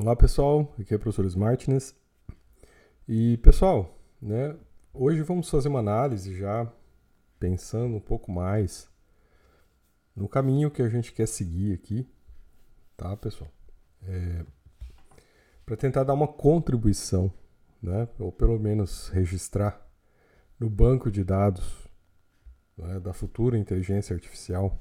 Olá pessoal, aqui é o professor Smartness. E pessoal, né, hoje vamos fazer uma análise já pensando um pouco mais no caminho que a gente quer seguir aqui, tá pessoal? É, Para tentar dar uma contribuição, né, ou pelo menos registrar no banco de dados né, da futura inteligência artificial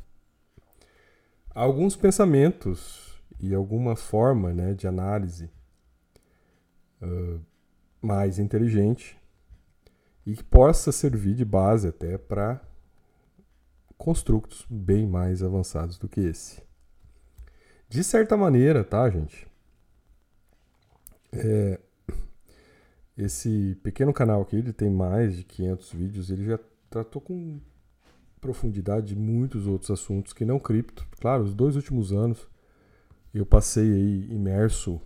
alguns pensamentos e alguma forma né, de análise uh, mais inteligente e que possa servir de base até para construtos bem mais avançados do que esse. De certa maneira, tá, gente? É, esse pequeno canal aqui, ele tem mais de 500 vídeos, ele já tratou com profundidade de muitos outros assuntos que não cripto. Claro, os dois últimos anos eu passei aí imerso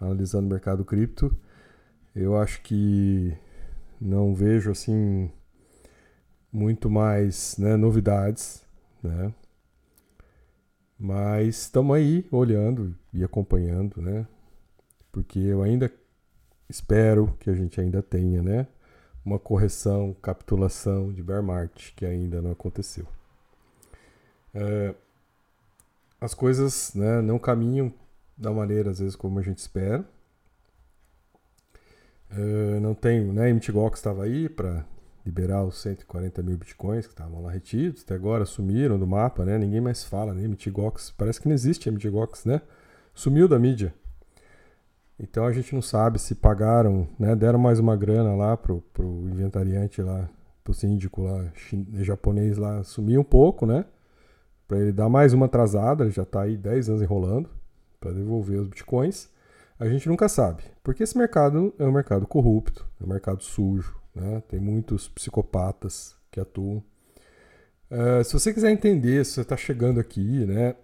analisando o mercado cripto. Eu acho que não vejo assim muito mais né, novidades, né? Mas estamos aí olhando e acompanhando, né? Porque eu ainda espero que a gente ainda tenha, né? Uma correção, capitulação de bear market que ainda não aconteceu. É, as coisas né, não caminham da maneira, às vezes, como a gente espera. Uh, não tenho, né? MTGOX estava aí para liberar os 140 mil bitcoins que estavam lá retidos, até agora sumiram do mapa, né? Ninguém mais fala, né? MTGOX, parece que não existe MTGOX, né? Sumiu da mídia. Então a gente não sabe se pagaram, né? Deram mais uma grana lá pro, pro inventariante lá, pro síndico lá, japonês lá, sumiu um pouco, né? Para ele dar mais uma atrasada, ele já está aí 10 anos enrolando para devolver os bitcoins. A gente nunca sabe, porque esse mercado é um mercado corrupto, é um mercado sujo, né? tem muitos psicopatas que atuam. Uh, se você quiser entender, se você está chegando aqui, né,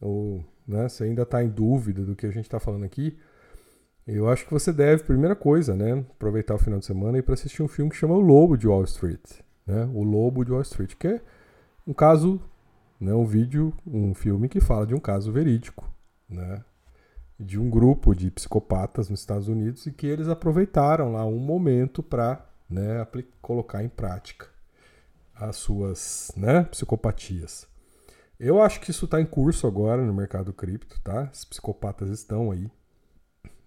ou né, se ainda está em dúvida do que a gente está falando aqui, eu acho que você deve, primeira coisa, né, aproveitar o final de semana e para assistir um filme que chama O Lobo de Wall Street, né, O Lobo de Wall Street, que é um caso né, um vídeo, um filme que fala de um caso verídico, né, de um grupo de psicopatas nos Estados Unidos e que eles aproveitaram lá um momento para né, colocar em prática as suas né, psicopatias. Eu acho que isso está em curso agora no mercado cripto, tá? Os psicopatas estão aí.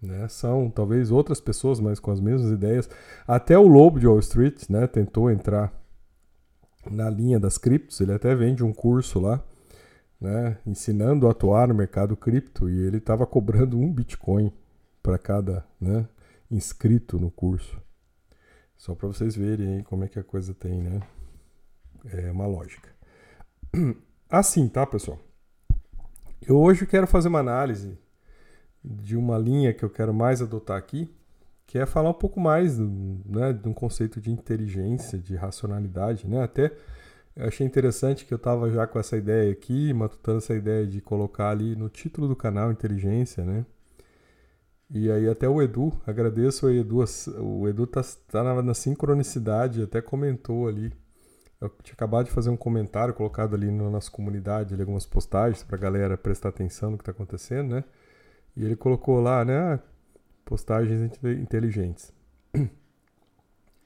Né? São talvez outras pessoas, mas com as mesmas ideias. Até o Lobo de Wall Street né, tentou entrar na linha das criptos, ele até vende um curso lá, né, ensinando a atuar no mercado cripto e ele estava cobrando um Bitcoin para cada né, inscrito no curso. Só para vocês verem aí como é que a coisa tem, né? É uma lógica. Assim, tá, pessoal? Eu hoje quero fazer uma análise de uma linha que eu quero mais adotar aqui, que é falar um pouco mais né, de um conceito de inteligência, de racionalidade. Né? Até achei interessante que eu estava já com essa ideia aqui, matutando essa ideia de colocar ali no título do canal inteligência, né? E aí até o Edu, agradeço o Edu, o Edu tá, tá na, na, sincronicidade, até comentou ali. Eu tinha acabado de fazer um comentário colocado ali na nossa comunidade, ali, algumas postagens para a galera prestar atenção no que está acontecendo, né? E ele colocou lá, né? Postagens inteligentes.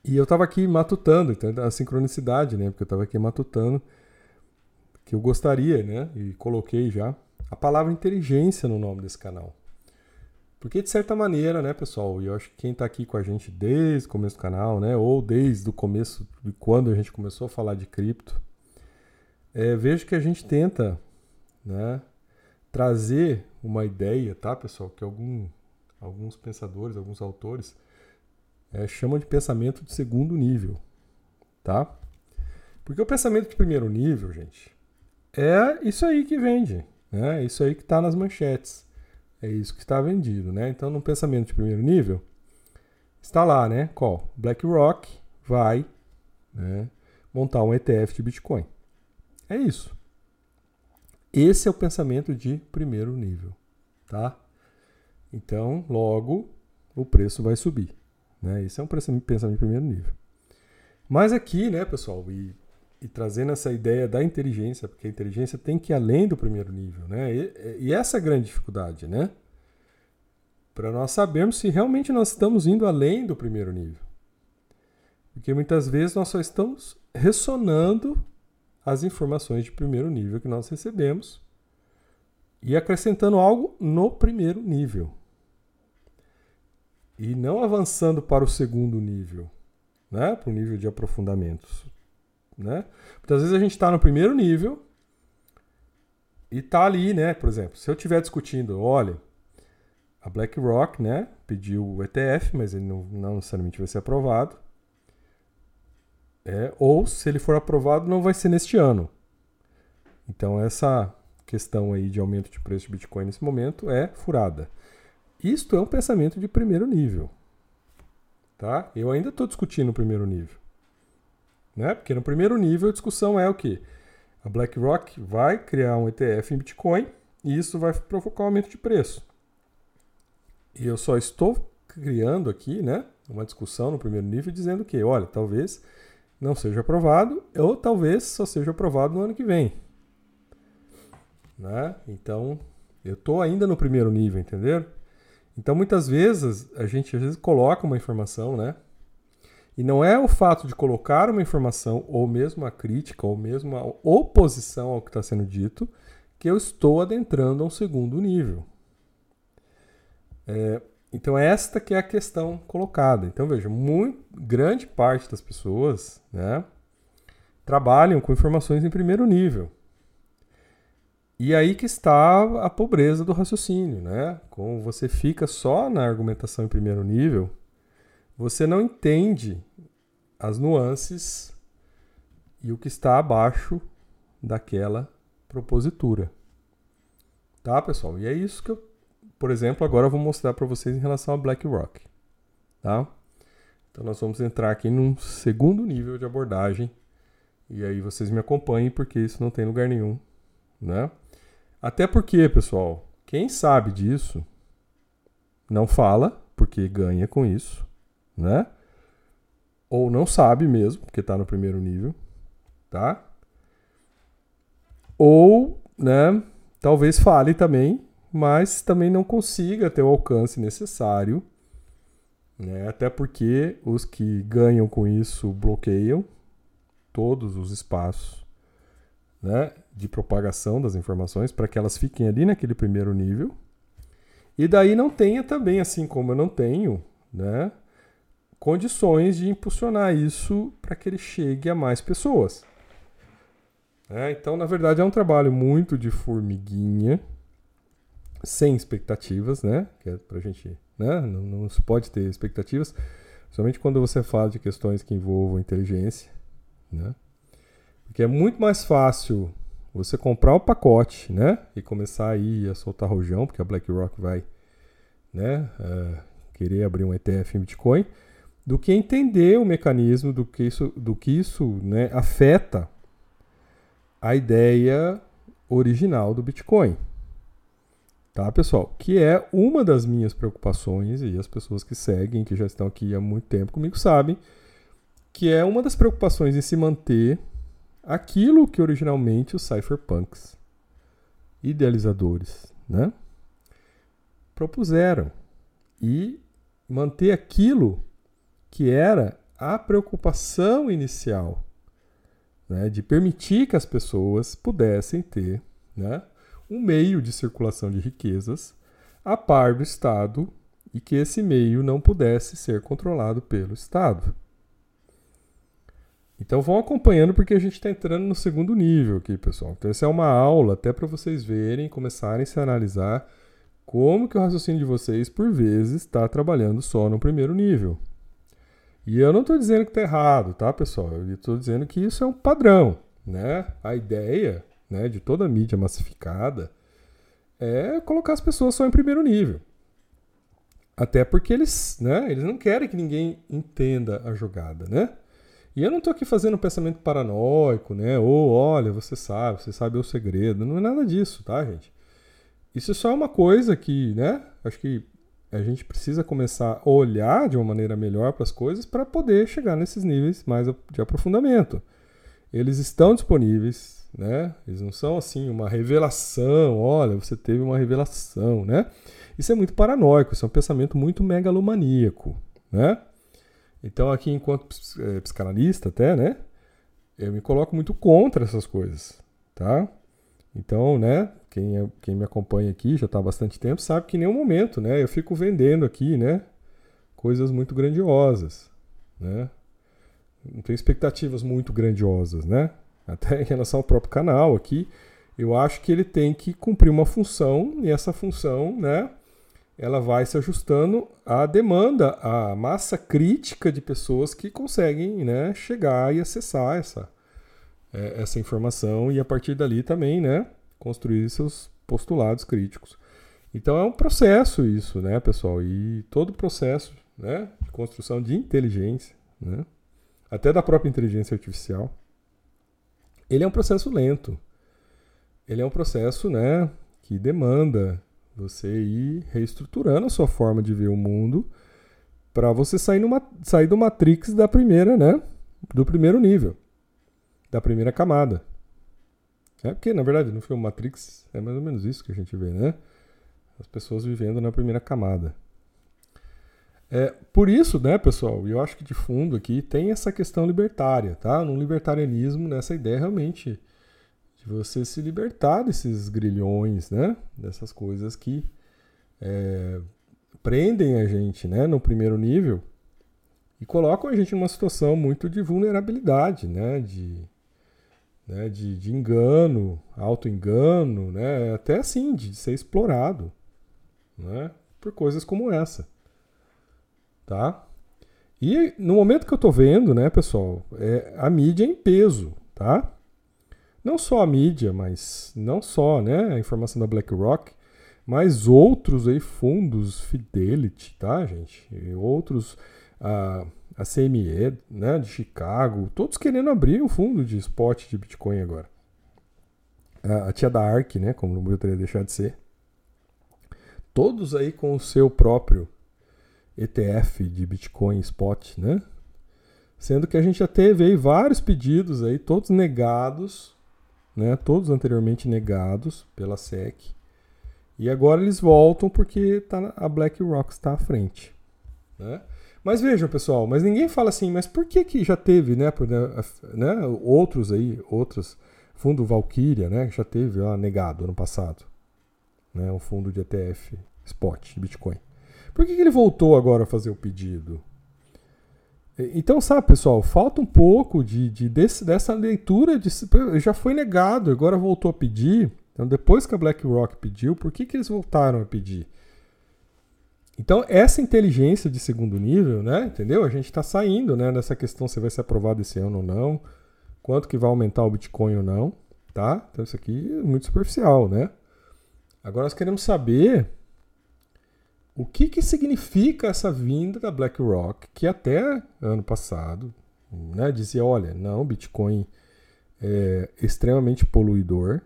E eu estava aqui matutando, então a sincronicidade, né? Porque eu estava aqui matutando que eu gostaria, né? E coloquei já a palavra inteligência no nome desse canal. Porque de certa maneira, né, pessoal, e eu acho que quem está aqui com a gente desde o começo do canal, né, ou desde o começo de quando a gente começou a falar de cripto, é, vejo que a gente tenta, né, trazer uma ideia, tá, pessoal, que algum alguns pensadores, alguns autores, é, chamam de pensamento de segundo nível, tá? Porque o pensamento de primeiro nível, gente, é isso aí que vende, né? É isso aí que está nas manchetes, é isso que está vendido, né? Então, no pensamento de primeiro nível, está lá, né? Qual? BlackRock vai né, montar um ETF de Bitcoin. É isso. Esse é o pensamento de primeiro nível, tá? Então, logo, o preço vai subir. Né? Esse é um pensamento de primeiro nível. Mas aqui, né, pessoal, e, e, trazendo essa ideia da inteligência, porque a inteligência tem que ir além do primeiro nível, né? E, e essa é a grande dificuldade, né? para nós sabermos se realmente nós estamos indo além do primeiro nível. Porque muitas vezes nós só estamos ressonando as informações de primeiro nível que nós recebemos e acrescentando algo no primeiro nível. E não avançando para o segundo nível, né? para o nível de aprofundamentos. Né? Muitas vezes a gente está no primeiro nível e está ali, né? Por exemplo, se eu estiver discutindo, olha, a BlackRock né, pediu o ETF, mas ele não, não necessariamente vai ser aprovado. É, ou se ele for aprovado, não vai ser neste ano. Então essa questão aí de aumento de preço de Bitcoin nesse momento é furada. Isto é um pensamento de primeiro nível. Tá? Eu ainda estou discutindo o primeiro nível. Né? Porque no primeiro nível a discussão é o que? A BlackRock vai criar um ETF em Bitcoin e isso vai provocar um aumento de preço. E eu só estou criando aqui né, uma discussão no primeiro nível dizendo que, olha, talvez não seja aprovado ou talvez só seja aprovado no ano que vem. Né? Então, eu estou ainda no primeiro nível, entendeu? Então, muitas vezes, a gente às vezes coloca uma informação, né? E não é o fato de colocar uma informação, ou mesmo a crítica, ou mesmo a oposição ao que está sendo dito, que eu estou adentrando a um segundo nível. É, então, esta que é a questão colocada. Então, veja, muito, grande parte das pessoas né, trabalham com informações em primeiro nível. E aí que está a pobreza do raciocínio, né? Como você fica só na argumentação em primeiro nível, você não entende as nuances e o que está abaixo daquela propositura. Tá, pessoal? E é isso que eu, por exemplo, agora vou mostrar para vocês em relação a BlackRock, tá? Então nós vamos entrar aqui num segundo nível de abordagem e aí vocês me acompanhem porque isso não tem lugar nenhum, né? Até porque, pessoal, quem sabe disso não fala, porque ganha com isso, né? Ou não sabe mesmo, porque está no primeiro nível, tá? Ou, né, talvez fale também, mas também não consiga ter o alcance necessário, né? Até porque os que ganham com isso bloqueiam todos os espaços né, de propagação das informações para que elas fiquem ali naquele primeiro nível. E daí não tenha também, assim como eu não tenho, né, condições de impulsionar isso para que ele chegue a mais pessoas. É, então, na verdade, é um trabalho muito de formiguinha, sem expectativas, né? Que é pra gente, né? Não, não se pode ter expectativas, somente quando você fala de questões que envolvam inteligência, né? Porque é muito mais fácil você comprar o pacote, né? E começar aí a soltar rojão, porque a BlackRock vai, né? Uh, querer abrir um ETF em Bitcoin, do que entender o mecanismo do que isso, do que isso né, afeta a ideia original do Bitcoin. Tá, pessoal? Que é uma das minhas preocupações, e as pessoas que seguem, que já estão aqui há muito tempo comigo, sabem, que é uma das preocupações em se manter aquilo que originalmente os cypherpunks, idealizadores, né, propuseram e manter aquilo que era a preocupação inicial, né, de permitir que as pessoas pudessem ter, né, um meio de circulação de riquezas a par do Estado e que esse meio não pudesse ser controlado pelo Estado. Então vão acompanhando porque a gente está entrando no segundo nível aqui, pessoal. Então essa é uma aula até para vocês verem, começarem a se analisar como que o raciocínio de vocês, por vezes, está trabalhando só no primeiro nível. E eu não estou dizendo que está errado, tá, pessoal? Eu estou dizendo que isso é um padrão, né? A ideia né, de toda a mídia massificada é colocar as pessoas só em primeiro nível. Até porque eles, né, eles não querem que ninguém entenda a jogada, né? E eu não estou aqui fazendo um pensamento paranoico, né? Ou, olha, você sabe, você sabe o segredo. Não é nada disso, tá, gente? Isso só é uma coisa que, né? Acho que a gente precisa começar a olhar de uma maneira melhor para as coisas para poder chegar nesses níveis mais de aprofundamento. Eles estão disponíveis, né? Eles não são assim uma revelação, olha, você teve uma revelação, né? Isso é muito paranoico, isso é um pensamento muito megalomaníaco, né? Então aqui enquanto é, psicanalista até, né? Eu me coloco muito contra essas coisas, tá? Então, né, quem, é, quem me acompanha aqui já está há bastante tempo sabe que em nenhum momento, né, eu fico vendendo aqui, né, coisas muito grandiosas, né? Não tenho expectativas muito grandiosas, né? Até em relação ao próprio canal aqui, eu acho que ele tem que cumprir uma função e essa função, né, ela vai se ajustando à demanda, à massa crítica de pessoas que conseguem, né, chegar e acessar essa é, essa informação e a partir dali também, né, construir seus postulados críticos. Então é um processo isso, né, pessoal? E todo processo, né, de construção de inteligência, né, até da própria inteligência artificial, ele é um processo lento. Ele é um processo, né, que demanda você ir reestruturando a sua forma de ver o mundo para você sair, numa, sair do Matrix da primeira, né, do primeiro nível da primeira camada. É porque, na verdade, no filme Matrix é mais ou menos isso que a gente vê, né? As pessoas vivendo na primeira camada. É, por isso, né, pessoal, eu acho que de fundo aqui tem essa questão libertária, tá? No libertarianismo, nessa ideia realmente de você se libertar desses grilhões, né? Dessas coisas que é, prendem a gente, né, no primeiro nível e colocam a gente numa situação muito de vulnerabilidade, né? De, né, de, de engano, auto-engano, né, até assim, de ser explorado né, por coisas como essa. Tá? E no momento que eu estou vendo, né, pessoal, é, a mídia em peso, tá? Não só a mídia, mas não só né, a informação da BlackRock, mas outros aí fundos Fidelity, tá, gente? E outros. Ah, a CME né, de Chicago, todos querendo abrir um fundo de spot de Bitcoin agora. A, a tia da ARK, né, como não poderia deixar de ser. Todos aí com o seu próprio ETF de Bitcoin spot, né? Sendo que a gente já teve aí vários pedidos aí, todos negados, né? Todos anteriormente negados pela SEC. E agora eles voltam porque tá, a BlackRock está à frente, né? Mas vejam, pessoal, mas ninguém fala assim, mas por que que já teve, né, né outros aí, outros, fundo Valkyria, né, que já teve lá negado ano passado, né, um fundo de ETF spot Bitcoin. Por que, que ele voltou agora a fazer o pedido? Então, sabe, pessoal, falta um pouco de, de desse, dessa leitura de já foi negado, agora voltou a pedir. Então, depois que a BlackRock pediu, por que, que eles voltaram a pedir? Então, essa inteligência de segundo nível, né? Entendeu? A gente está saindo né, dessa questão se vai ser aprovado esse ano ou não, quanto que vai aumentar o Bitcoin ou não, tá? Então, isso aqui é muito superficial, né? Agora, nós queremos saber o que, que significa essa vinda da BlackRock, que até ano passado né, dizia: olha, não, Bitcoin é extremamente poluidor,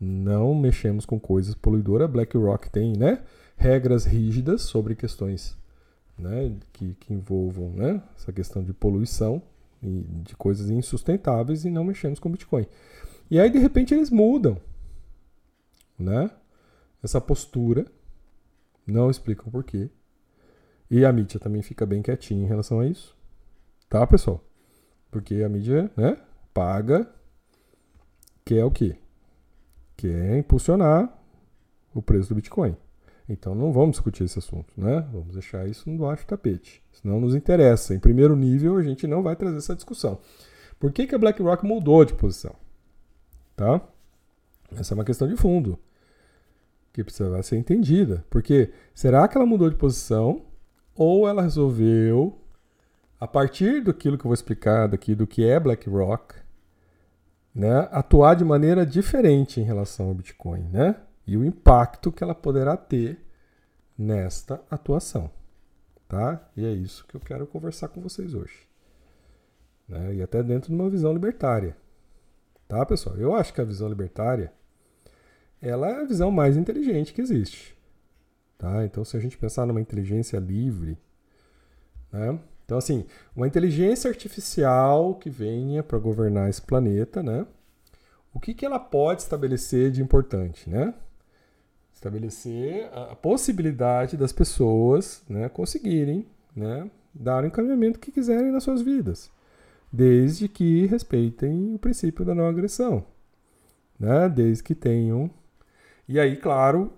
não mexemos com coisas poluidoras. BlackRock tem, né? regras rígidas sobre questões né, que, que envolvam né, essa questão de poluição e de coisas insustentáveis e não mexemos com Bitcoin. E aí, de repente, eles mudam né, essa postura, não explicam por quê. E a mídia também fica bem quietinha em relação a isso. Tá, pessoal? Porque a mídia né, paga, quer o quê? Quer impulsionar o preço do Bitcoin. Então não vamos discutir esse assunto, né? Vamos deixar isso no baixo tapete. Senão nos interessa. Em primeiro nível, a gente não vai trazer essa discussão. Por que, que a BlackRock mudou de posição? Tá? Essa é uma questão de fundo que precisa ser entendida. Porque será que ela mudou de posição ou ela resolveu, a partir daquilo que eu vou explicar daqui, do que é BlackRock, né, atuar de maneira diferente em relação ao Bitcoin, né? e o impacto que ela poderá ter nesta atuação. Tá? E é isso que eu quero conversar com vocês hoje. Né? E até dentro de uma visão libertária. Tá, pessoal? Eu acho que a visão libertária ela é a visão mais inteligente que existe. Tá? Então, se a gente pensar numa inteligência livre, né? então assim, uma inteligência artificial que venha para governar esse planeta, né? o que, que ela pode estabelecer de importante, né? Estabelecer a possibilidade das pessoas né, conseguirem né, dar o encaminhamento que quiserem nas suas vidas, desde que respeitem o princípio da não agressão, né? desde que tenham. E aí, claro,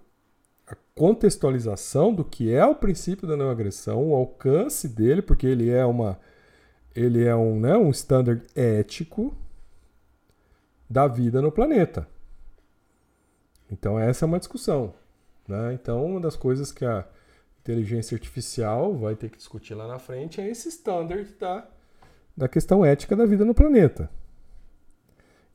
a contextualização do que é o princípio da não agressão, o alcance dele, porque ele é uma ele é um, né, um standard ético da vida no planeta. Então essa é uma discussão. Né? Então uma das coisas que a inteligência artificial vai ter que discutir lá na frente é esse standard da, da questão ética da vida no planeta.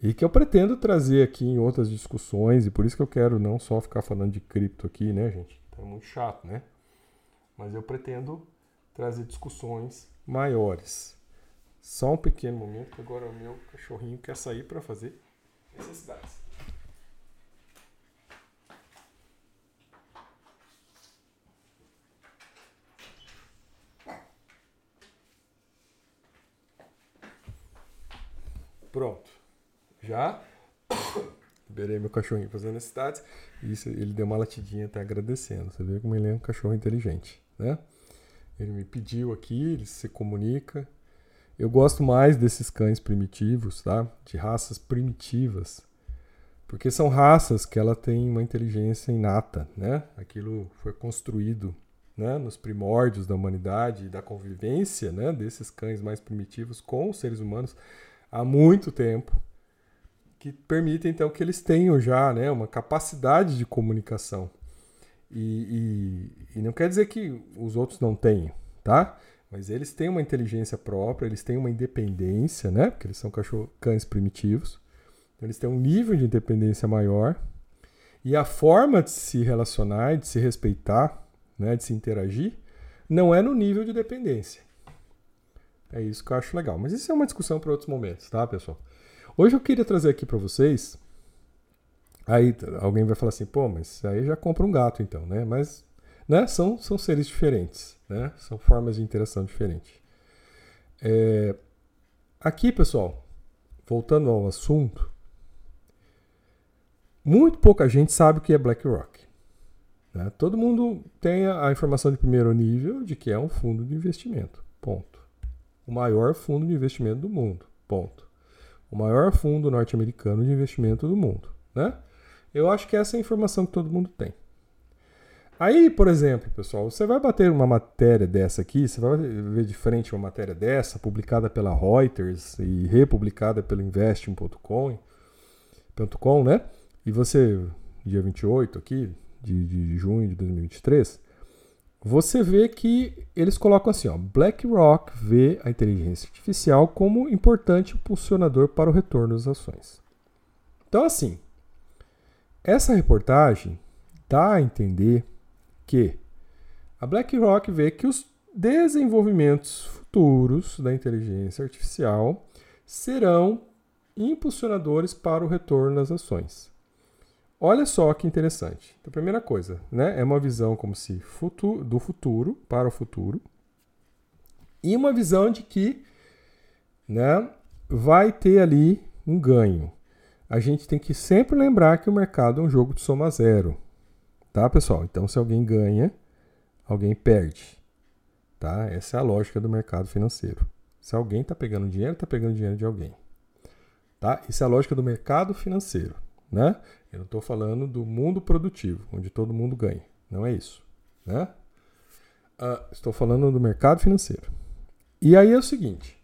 E que eu pretendo trazer aqui em outras discussões, e por isso que eu quero não só ficar falando de cripto aqui, né, gente? É muito chato, né? Mas eu pretendo trazer discussões maiores. Só um pequeno momento, agora o meu cachorrinho quer sair para fazer necessidades. Pronto. Já liberei meu cachorrinho fazendo necessidades. Isso, ele deu uma latidinha até agradecendo. Você vê como ele é um cachorro inteligente, né? Ele me pediu aqui, ele se comunica. Eu gosto mais desses cães primitivos, tá? De raças primitivas. Porque são raças que ela tem uma inteligência inata, né? Aquilo foi construído, né, nos primórdios da humanidade e da convivência, né, desses cães mais primitivos com os seres humanos há muito tempo, que permite então que eles tenham já, né, uma capacidade de comunicação. E, e, e não quer dizer que os outros não tenham, tá? Mas eles têm uma inteligência própria, eles têm uma independência, né? Porque eles são cachorro, cães primitivos. Então, eles têm um nível de independência maior. E a forma de se relacionar, de se respeitar, né, de se interagir, não é no nível de dependência. É isso que eu acho legal. Mas isso é uma discussão para outros momentos, tá, pessoal? Hoje eu queria trazer aqui para vocês. Aí alguém vai falar assim, pô, mas aí já compra um gato então, né? Mas né? São, são seres diferentes, né? São formas de interação diferentes. É... Aqui, pessoal, voltando ao assunto, muito pouca gente sabe o que é BlackRock. Né? Todo mundo tem a informação de primeiro nível de que é um fundo de investimento. Ponto. O maior fundo de investimento do mundo. Ponto. O maior fundo norte-americano de investimento do mundo. Né? Eu acho que essa é a informação que todo mundo tem. Aí, por exemplo, pessoal, você vai bater uma matéria dessa aqui, você vai ver de frente uma matéria dessa, publicada pela Reuters e republicada pelo Investing.com, né? E você, dia 28 aqui, de, de junho de 2023, você vê que eles colocam assim, ó, BlackRock vê a inteligência artificial como importante impulsionador para o retorno das ações. Então, assim, essa reportagem dá a entender que a BlackRock vê que os desenvolvimentos futuros da inteligência artificial serão impulsionadores para o retorno das ações. Olha só que interessante. Então, primeira coisa, né, é uma visão como se futuro, do futuro para o futuro e uma visão de que né, vai ter ali um ganho. A gente tem que sempre lembrar que o mercado é um jogo de soma zero. Tá, pessoal? Então, se alguém ganha, alguém perde. Tá? Essa é a lógica do mercado financeiro. Se alguém está pegando dinheiro, está pegando dinheiro de alguém. Tá? Isso é a lógica do mercado financeiro. Né? Eu não estou falando do mundo produtivo, onde todo mundo ganha. Não é isso. Né? Uh, estou falando do mercado financeiro. E aí é o seguinte: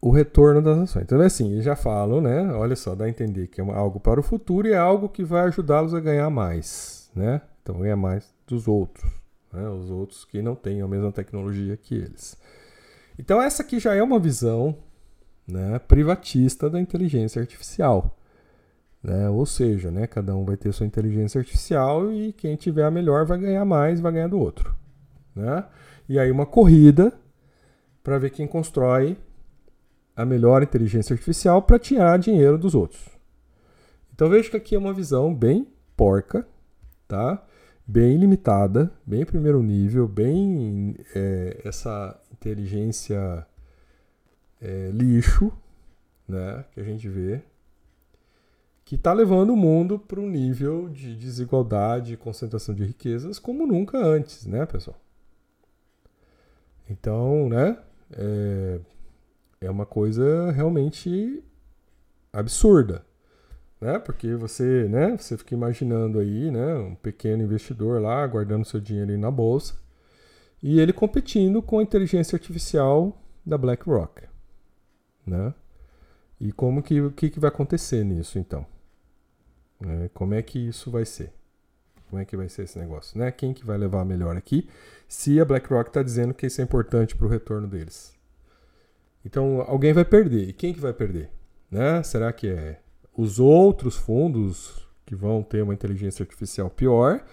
o retorno das ações. Então, é assim, eles já falam, né? Olha só, dá a entender que é algo para o futuro e é algo que vai ajudá-los a ganhar mais, né? Então, ganhar mais dos outros, né? Os outros que não têm a mesma tecnologia que eles. Então, essa aqui já é uma visão né, privatista da inteligência artificial. Né? Ou seja, né, cada um vai ter sua inteligência artificial e quem tiver a melhor vai ganhar mais, vai ganhar do outro. Né? E aí uma corrida para ver quem constrói a melhor inteligência artificial para tirar dinheiro dos outros. Então veja que aqui é uma visão bem porca, tá? Bem limitada, bem primeiro nível, bem é, essa inteligência é, lixo, né? Que a gente vê, que está levando o mundo para um nível de desigualdade e concentração de riquezas como nunca antes, né, pessoal? Então, né, é, é uma coisa realmente absurda, né? Porque você, né, você fica imaginando aí, né, um pequeno investidor lá guardando seu dinheiro aí na bolsa e ele competindo com a inteligência artificial da BlackRock, né? E como que o que, que vai acontecer nisso então? Né? Como é que isso vai ser? Como é que vai ser esse negócio? Né? Quem que vai levar melhor aqui? Se a BlackRock está dizendo que isso é importante para o retorno deles. Então alguém vai perder. E quem que vai perder? Né? Será que é os outros fundos que vão ter uma inteligência artificial pior?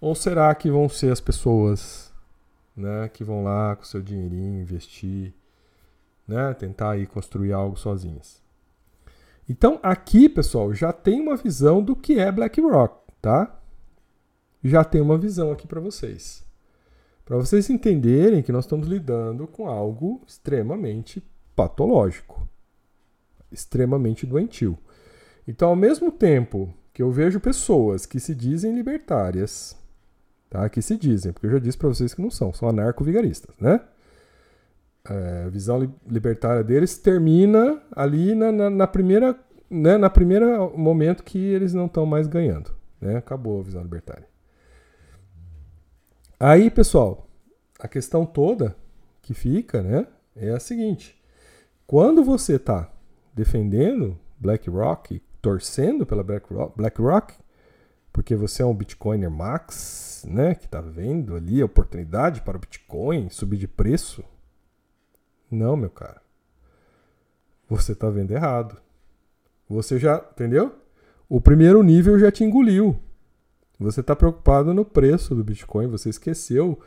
Ou será que vão ser as pessoas né, que vão lá com seu dinheirinho investir, né, tentar aí construir algo sozinhas? Então, aqui, pessoal, já tem uma visão do que é BlackRock, tá? Já tem uma visão aqui para vocês. Para vocês entenderem que nós estamos lidando com algo extremamente patológico, extremamente doentio. Então, ao mesmo tempo que eu vejo pessoas que se dizem libertárias, tá? Que se dizem, porque eu já disse para vocês que não são, são anarco-vigaristas, né? É, a visão libertária deles termina ali na, na, na primeira, né, na primeira momento que eles não estão mais ganhando, né? Acabou a visão libertária. Aí, pessoal, a questão toda que fica, né, é a seguinte: quando você está defendendo BlackRock, torcendo pela BlackRock, porque você é um Bitcoiner max, né, que está vendo ali a oportunidade para o Bitcoin subir de preço, não, meu cara. Você está vendo errado. Você já, entendeu? O primeiro nível já te engoliu. Você está preocupado no preço do Bitcoin, você esqueceu,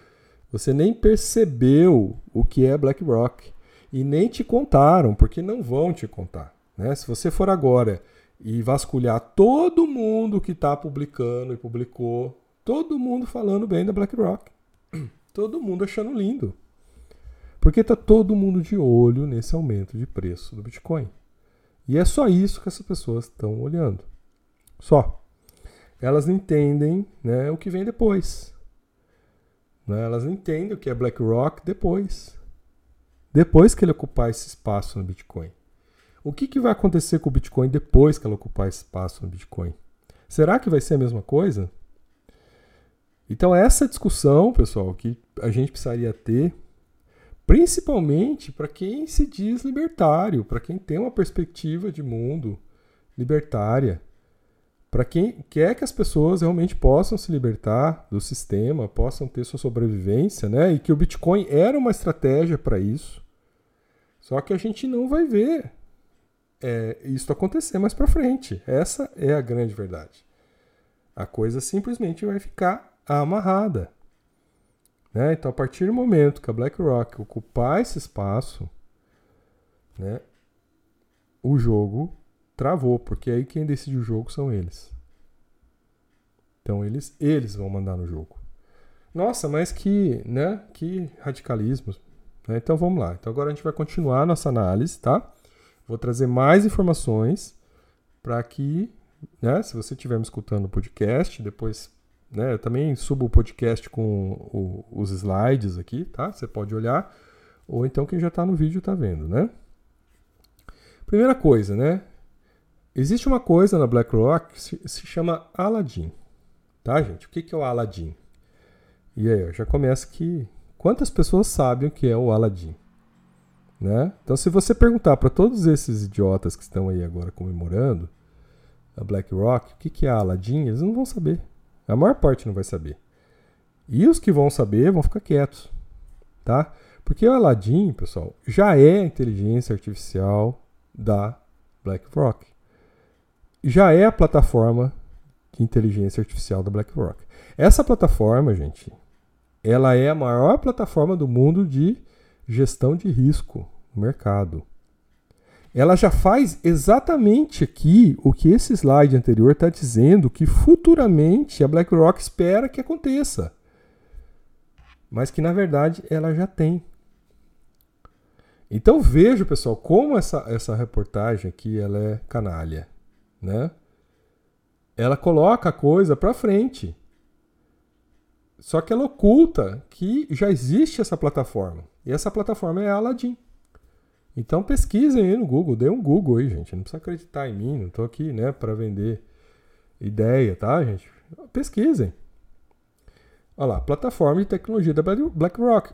você nem percebeu o que é BlackRock e nem te contaram, porque não vão te contar. Né? Se você for agora e vasculhar todo mundo que está publicando e publicou, todo mundo falando bem da BlackRock, todo mundo achando lindo. Porque está todo mundo de olho nesse aumento de preço do Bitcoin. E é só isso que essas pessoas estão olhando. Só. Elas entendem né, o que vem depois. Né? Elas entendem o que é BlackRock depois. Depois que ele ocupar esse espaço no Bitcoin. O que, que vai acontecer com o Bitcoin depois que ela ocupar esse espaço no Bitcoin? Será que vai ser a mesma coisa? Então, essa discussão, pessoal, que a gente precisaria ter Principalmente para quem se diz libertário, para quem tem uma perspectiva de mundo libertária, para quem quer que as pessoas realmente possam se libertar do sistema, possam ter sua sobrevivência, né? E que o Bitcoin era uma estratégia para isso. Só que a gente não vai ver é, isso acontecer mais para frente. Essa é a grande verdade. A coisa simplesmente vai ficar amarrada. Né? Então, a partir do momento que a BlackRock ocupar esse espaço, né, o jogo travou, porque aí quem decide o jogo são eles. Então, eles, eles vão mandar no jogo. Nossa, mas que, né, que radicalismo. Né? Então, vamos lá. Então, agora a gente vai continuar a nossa análise, tá? Vou trazer mais informações para que, né, se você estiver me escutando no podcast, depois né? Eu também subo o podcast com o, os slides aqui, tá? Você pode olhar. Ou então quem já está no vídeo está vendo, né? Primeira coisa, né? Existe uma coisa na BlackRock que se, se chama Aladdin. Tá, gente? O que, que é o Aladdin? E aí, já começa que... Quantas pessoas sabem o que é o Aladdin? Né? Então, se você perguntar para todos esses idiotas que estão aí agora comemorando a BlackRock, o que, que é Aladdin, eles não vão saber. A maior parte não vai saber. E os que vão saber vão ficar quietos, tá? Porque o Aladdin, pessoal, já é a inteligência artificial da BlackRock. Já é a plataforma de inteligência artificial da BlackRock. Essa plataforma, gente, ela é a maior plataforma do mundo de gestão de risco no mercado ela já faz exatamente aqui o que esse slide anterior está dizendo que futuramente a BlackRock espera que aconteça. Mas que na verdade ela já tem. Então vejo, pessoal, como essa, essa reportagem aqui ela é canalha. Né? ela coloca a coisa para frente. Só que ela oculta que já existe essa plataforma. E essa plataforma é a Aladdin. Então pesquisem aí no Google, dê um Google aí, gente. Não precisa acreditar em mim, não estou aqui, né, para vender ideia, tá, gente? Pesquisem. Olha lá, plataforma de tecnologia da BlackRock.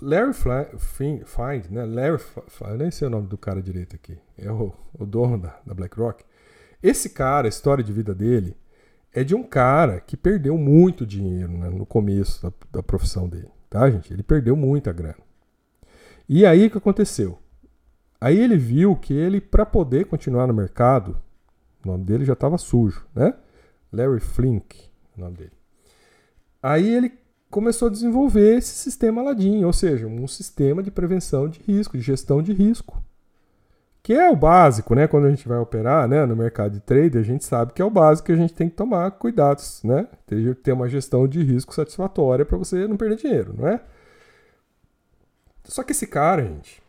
Larry Find, né? Larry, eu nem sei o nome do cara direito aqui. É o, o dono da, da BlackRock. Esse cara, a história de vida dele, é de um cara que perdeu muito dinheiro né, no começo da, da profissão dele, tá, gente? Ele perdeu muita grana. E aí o que aconteceu? Aí ele viu que ele, para poder continuar no mercado, o nome dele já estava sujo, né? Larry Flink, o nome dele. Aí ele começou a desenvolver esse sistema Aladdin, ou seja, um sistema de prevenção de risco, de gestão de risco. Que é o básico, né? Quando a gente vai operar né, no mercado de trade, a gente sabe que é o básico que a gente tem que tomar cuidados, né? Ter uma gestão de risco satisfatória para você não perder dinheiro, não é? Só que esse cara, gente,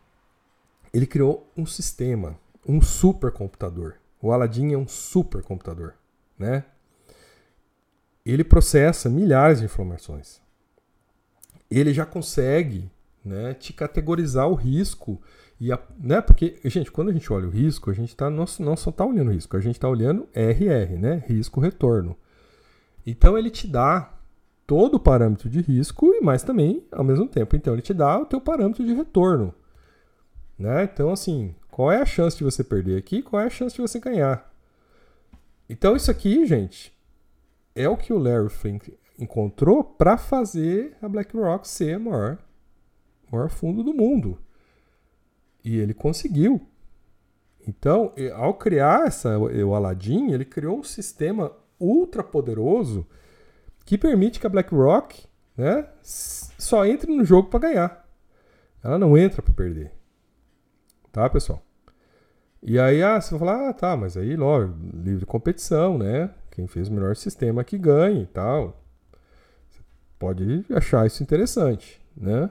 ele criou um sistema, um supercomputador. O Aladdin é um supercomputador, né? Ele processa milhares de informações. Ele já consegue, né, te categorizar o risco e a, né, porque, gente, quando a gente olha o risco, a gente tá, não, não só está olhando o risco, a gente está olhando RR, né? Risco-retorno. Então ele te dá todo o parâmetro de risco e mais também, ao mesmo tempo, então ele te dá o teu parâmetro de retorno. Né? Então, assim, qual é a chance de você perder aqui? Qual é a chance de você ganhar? Então, isso aqui, gente, é o que o Larry Flink encontrou para fazer a BlackRock ser a maior, maior fundo do mundo. E ele conseguiu. Então, ao criar essa, o Aladdin, ele criou um sistema ultra poderoso que permite que a BlackRock né, só entre no jogo para ganhar. Ela não entra para perder. Tá, pessoal? E aí, ah, você vai falar, ah, tá, mas aí, logo, livre competição, né? Quem fez o melhor sistema que ganhe e tal. Você pode achar isso interessante, né?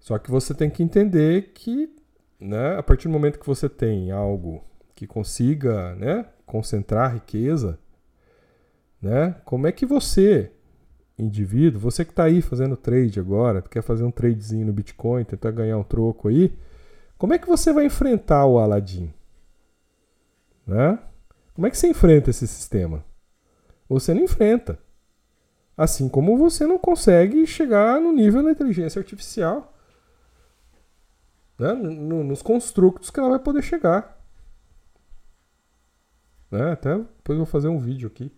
Só que você tem que entender que né, a partir do momento que você tem algo que consiga né, concentrar riqueza, né, como é que você, indivíduo, você que está aí fazendo trade agora, quer fazer um tradezinho no Bitcoin, tentar ganhar um troco aí, como é que você vai enfrentar o Aladdin? Né? Como é que você enfrenta esse sistema? Você não enfrenta. Assim como você não consegue chegar no nível da inteligência artificial né, nos construtos que ela vai poder chegar. Né, até depois eu vou fazer um vídeo aqui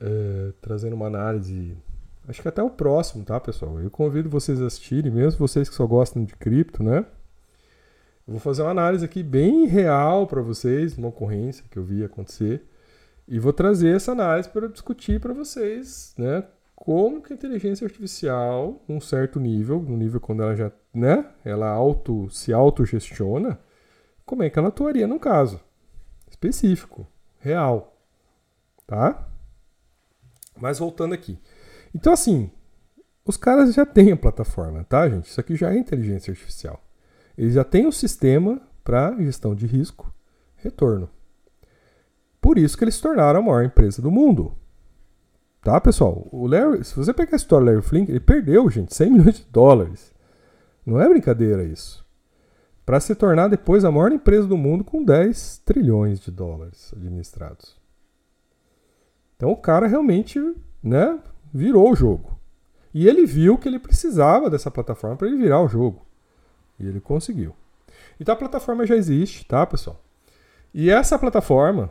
é, trazendo uma análise. Acho que até o próximo, tá, pessoal? Eu convido vocês a assistirem, mesmo vocês que só gostam de cripto, né? Eu vou fazer uma análise aqui bem real para vocês, uma ocorrência que eu vi acontecer. E vou trazer essa análise para discutir para vocês, né? como que a inteligência artificial, num certo nível, no nível quando ela já, né, ela auto, se autogestiona, como é que ela atuaria num caso específico, real, tá? Mas voltando aqui. Então, assim, os caras já têm a plataforma, tá, gente? Isso aqui já é inteligência artificial. Eles já têm o um sistema para gestão de risco, retorno. Por isso que eles se tornaram a maior empresa do mundo. Tá, pessoal? O Larry, se você pegar a história do Larry Flink, ele perdeu, gente, 100 milhões de dólares. Não é brincadeira isso. Para se tornar depois a maior empresa do mundo com 10 trilhões de dólares administrados. Então o cara realmente, né, virou o jogo. E ele viu que ele precisava dessa plataforma para ele virar o jogo. E ele conseguiu. Então a plataforma já existe, tá, pessoal? E essa plataforma,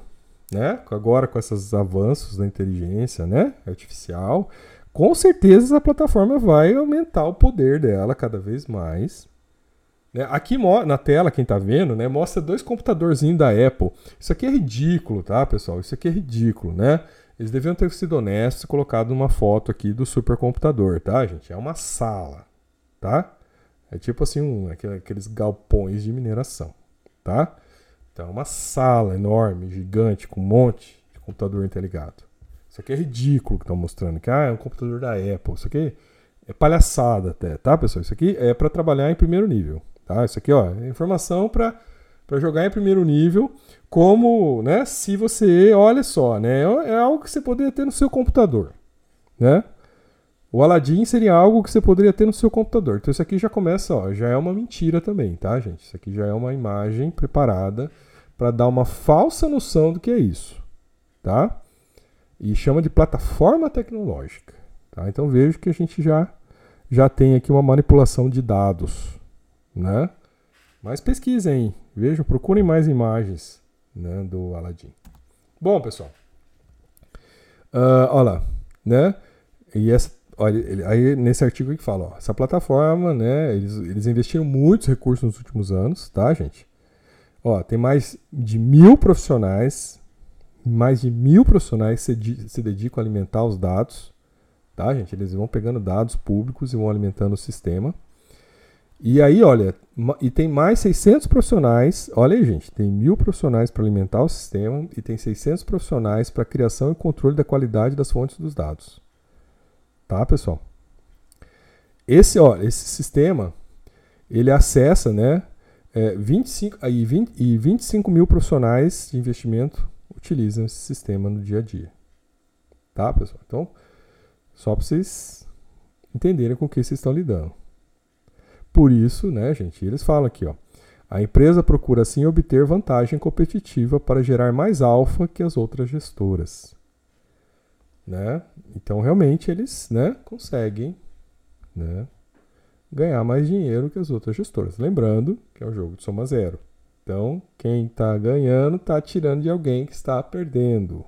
né? Agora com esses avanços da inteligência, né, artificial, com certeza a plataforma vai aumentar o poder dela cada vez mais. Né? Aqui na tela, quem está vendo, né, mostra dois computadorzinhos da Apple. Isso aqui é ridículo, tá, pessoal? Isso aqui é ridículo, né? Eles deviam ter sido honestos e colocado uma foto aqui do supercomputador, tá, gente? É uma sala, tá? É tipo assim, um, aqueles galpões de mineração, tá? Então, é uma sala enorme, gigante, com um monte de computador interligado. Isso aqui é ridículo que estão mostrando. Que ah, é um computador da Apple. Isso aqui é palhaçada até, tá, pessoal? Isso aqui é para trabalhar em primeiro nível. Tá? Isso aqui ó, é informação para para jogar em primeiro nível, como, né, se você, olha só, né, é algo que você poderia ter no seu computador, né? O Aladdin seria algo que você poderia ter no seu computador. Então isso aqui já começa, ó, já é uma mentira também, tá, gente? Isso aqui já é uma imagem preparada para dar uma falsa noção do que é isso, tá? E chama de plataforma tecnológica, tá? Então vejo que a gente já já tem aqui uma manipulação de dados, né? Mas pesquisem, vejam, procurem mais imagens né, do Aladdin. Bom, pessoal, uh, olha lá, né? E essa, olha, aí nesse artigo que fala, ó, essa plataforma, né? Eles, eles investiram muitos recursos nos últimos anos, tá, gente? Ó, tem mais de mil profissionais, mais de mil profissionais se, se dedicam a alimentar os dados, tá, gente? Eles vão pegando dados públicos e vão alimentando o sistema. E aí, olha, e tem mais 600 profissionais. Olha aí, gente, tem mil profissionais para alimentar o sistema e tem 600 profissionais para criação e controle da qualidade das fontes dos dados. Tá, pessoal? Esse, ó, esse sistema, ele acessa, né, é, 25, aí 20, e 25 mil profissionais de investimento utilizam esse sistema no dia a dia. Tá, pessoal? Então, só para vocês entenderem com o que vocês estão lidando. Por isso, né, gente, eles falam aqui, ó. A empresa procura assim obter vantagem competitiva para gerar mais alfa que as outras gestoras. Né? Então, realmente, eles né, conseguem né, ganhar mais dinheiro que as outras gestoras. Lembrando que é um jogo de soma zero. Então, quem está ganhando está tirando de alguém que está perdendo.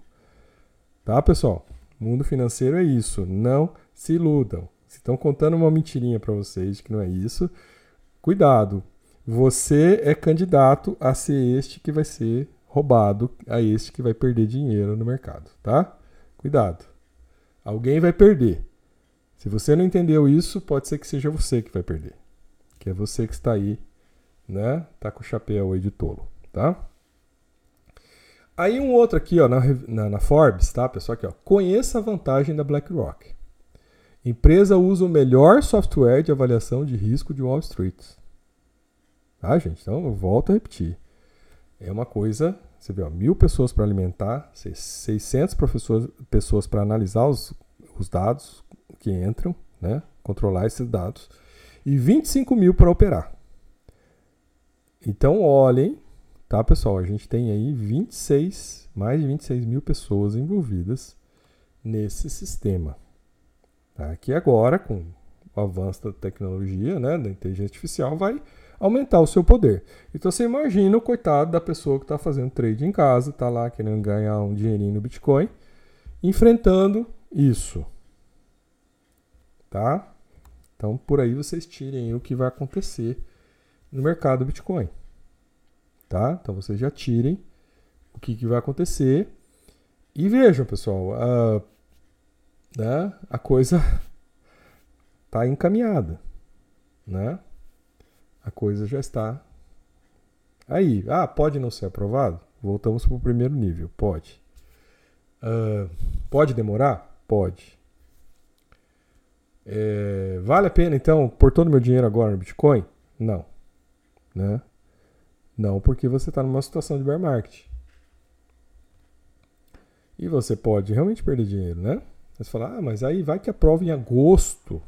Tá, pessoal? Mundo financeiro é isso. Não se iludam. Se estão contando uma mentirinha para vocês de que não é isso, cuidado. Você é candidato a ser este que vai ser roubado, a este que vai perder dinheiro no mercado, tá? Cuidado. Alguém vai perder. Se você não entendeu isso, pode ser que seja você que vai perder. Que é você que está aí, né? Tá com o chapéu aí de tolo, tá? Aí um outro aqui, ó, na, na, na Forbes, tá, pessoal? Aqui, ó. Conheça a vantagem da BlackRock. Empresa usa o melhor software de avaliação de risco de Wall Street. Tá, gente? Então, eu volto a repetir. É uma coisa, você vê, ó, mil pessoas para alimentar, 600 pessoas para analisar os, os dados que entram, né? controlar esses dados, e 25 mil para operar. Então, olhem, tá, pessoal? A gente tem aí 26, mais de 26 mil pessoas envolvidas nesse sistema. Tá? Que agora, com o avanço da tecnologia, né, da inteligência artificial, vai aumentar o seu poder. Então você imagina o coitado da pessoa que está fazendo trade em casa, está lá querendo ganhar um dinheirinho no Bitcoin, enfrentando isso. Tá? Então por aí vocês tirem o que vai acontecer no mercado Bitcoin. Tá? Então vocês já tirem o que, que vai acontecer. E vejam, pessoal, uh, né, a coisa está encaminhada, né? A coisa já está aí. Ah, pode não ser aprovado? Voltamos para o primeiro nível. Pode. Uh, pode demorar? Pode. É, vale a pena então pôr todo o meu dinheiro agora no Bitcoin? Não. Né? Não, porque você está numa situação de bear market. E você pode realmente perder dinheiro, né? Você fala, ah, mas aí vai que aprova em agosto.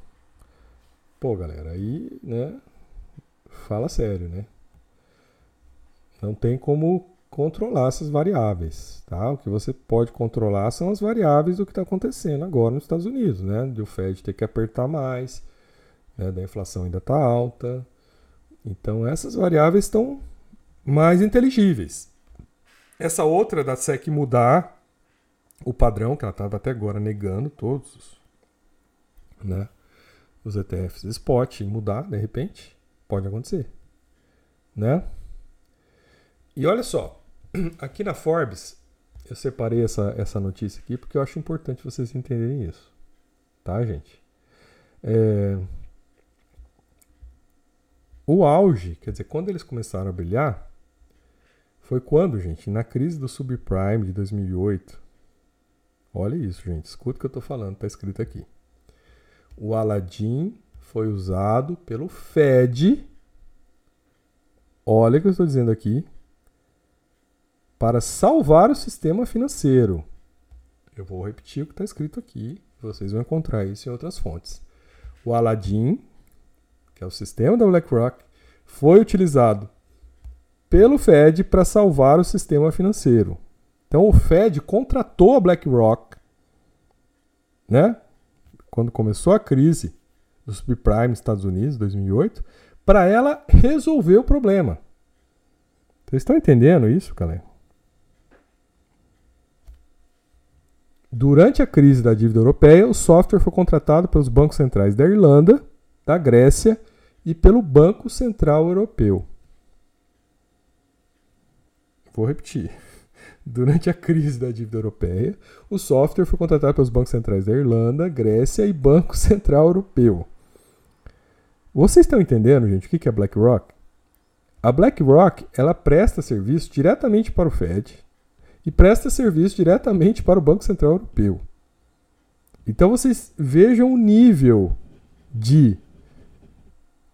Pô, galera, aí, né? Fala sério, né? Não tem como controlar essas variáveis, tá? O que você pode controlar são as variáveis do que está acontecendo agora nos Estados Unidos, né? Do Fed ter que apertar mais, né? da inflação ainda está alta. Então essas variáveis estão mais inteligíveis. Essa outra da SEC mudar o padrão, que ela estava até agora negando todos né, os ETFs spot mudar de repente, pode acontecer. Né? E olha só, aqui na Forbes, eu separei essa, essa notícia aqui porque eu acho importante vocês entenderem isso. Tá, gente? É... O auge, quer dizer, quando eles começaram a brilhar, foi quando, gente? Na crise do subprime de 2008, Olha isso, gente. Escuta o que eu estou falando, está escrito aqui. O Aladdin foi usado pelo Fed. Olha o que eu estou dizendo aqui. para salvar o sistema financeiro. Eu vou repetir o que está escrito aqui, vocês vão encontrar isso em outras fontes. O Aladdin, que é o sistema da BlackRock, foi utilizado pelo Fed para salvar o sistema financeiro. Então o Fed contratou a BlackRock, né? Quando começou a crise do subprime Estados Unidos, 2008, para ela resolver o problema. Vocês estão entendendo isso, galera? Durante a crise da dívida europeia, o software foi contratado pelos bancos centrais da Irlanda, da Grécia e pelo Banco Central Europeu. Vou repetir. Durante a crise da dívida europeia, o software foi contratado pelos bancos centrais da Irlanda, Grécia e Banco Central Europeu. Vocês estão entendendo, gente, o que é BlackRock? A BlackRock ela presta serviço diretamente para o Fed e presta serviço diretamente para o Banco Central Europeu. Então vocês vejam o nível de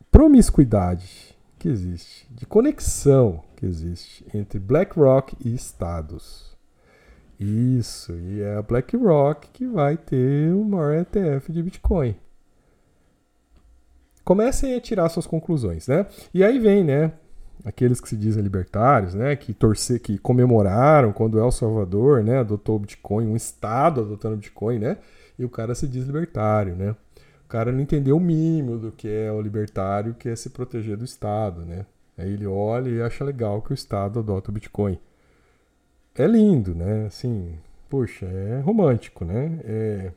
promiscuidade que existe, de conexão que existe entre BlackRock e estados. Isso, e é a BlackRock que vai ter o maior ETF de Bitcoin. Comecem a tirar suas conclusões, né? E aí vem, né? Aqueles que se dizem libertários, né? Que torcer, que comemoraram quando El Salvador, né? Adotou o Bitcoin, um estado adotando o Bitcoin, né? E o cara se diz libertário, né? O cara não entendeu o mínimo do que é o libertário, que é se proteger do Estado, né? Aí ele olha e acha legal que o Estado adota o Bitcoin. É lindo, né? Assim, poxa, é romântico, né? É,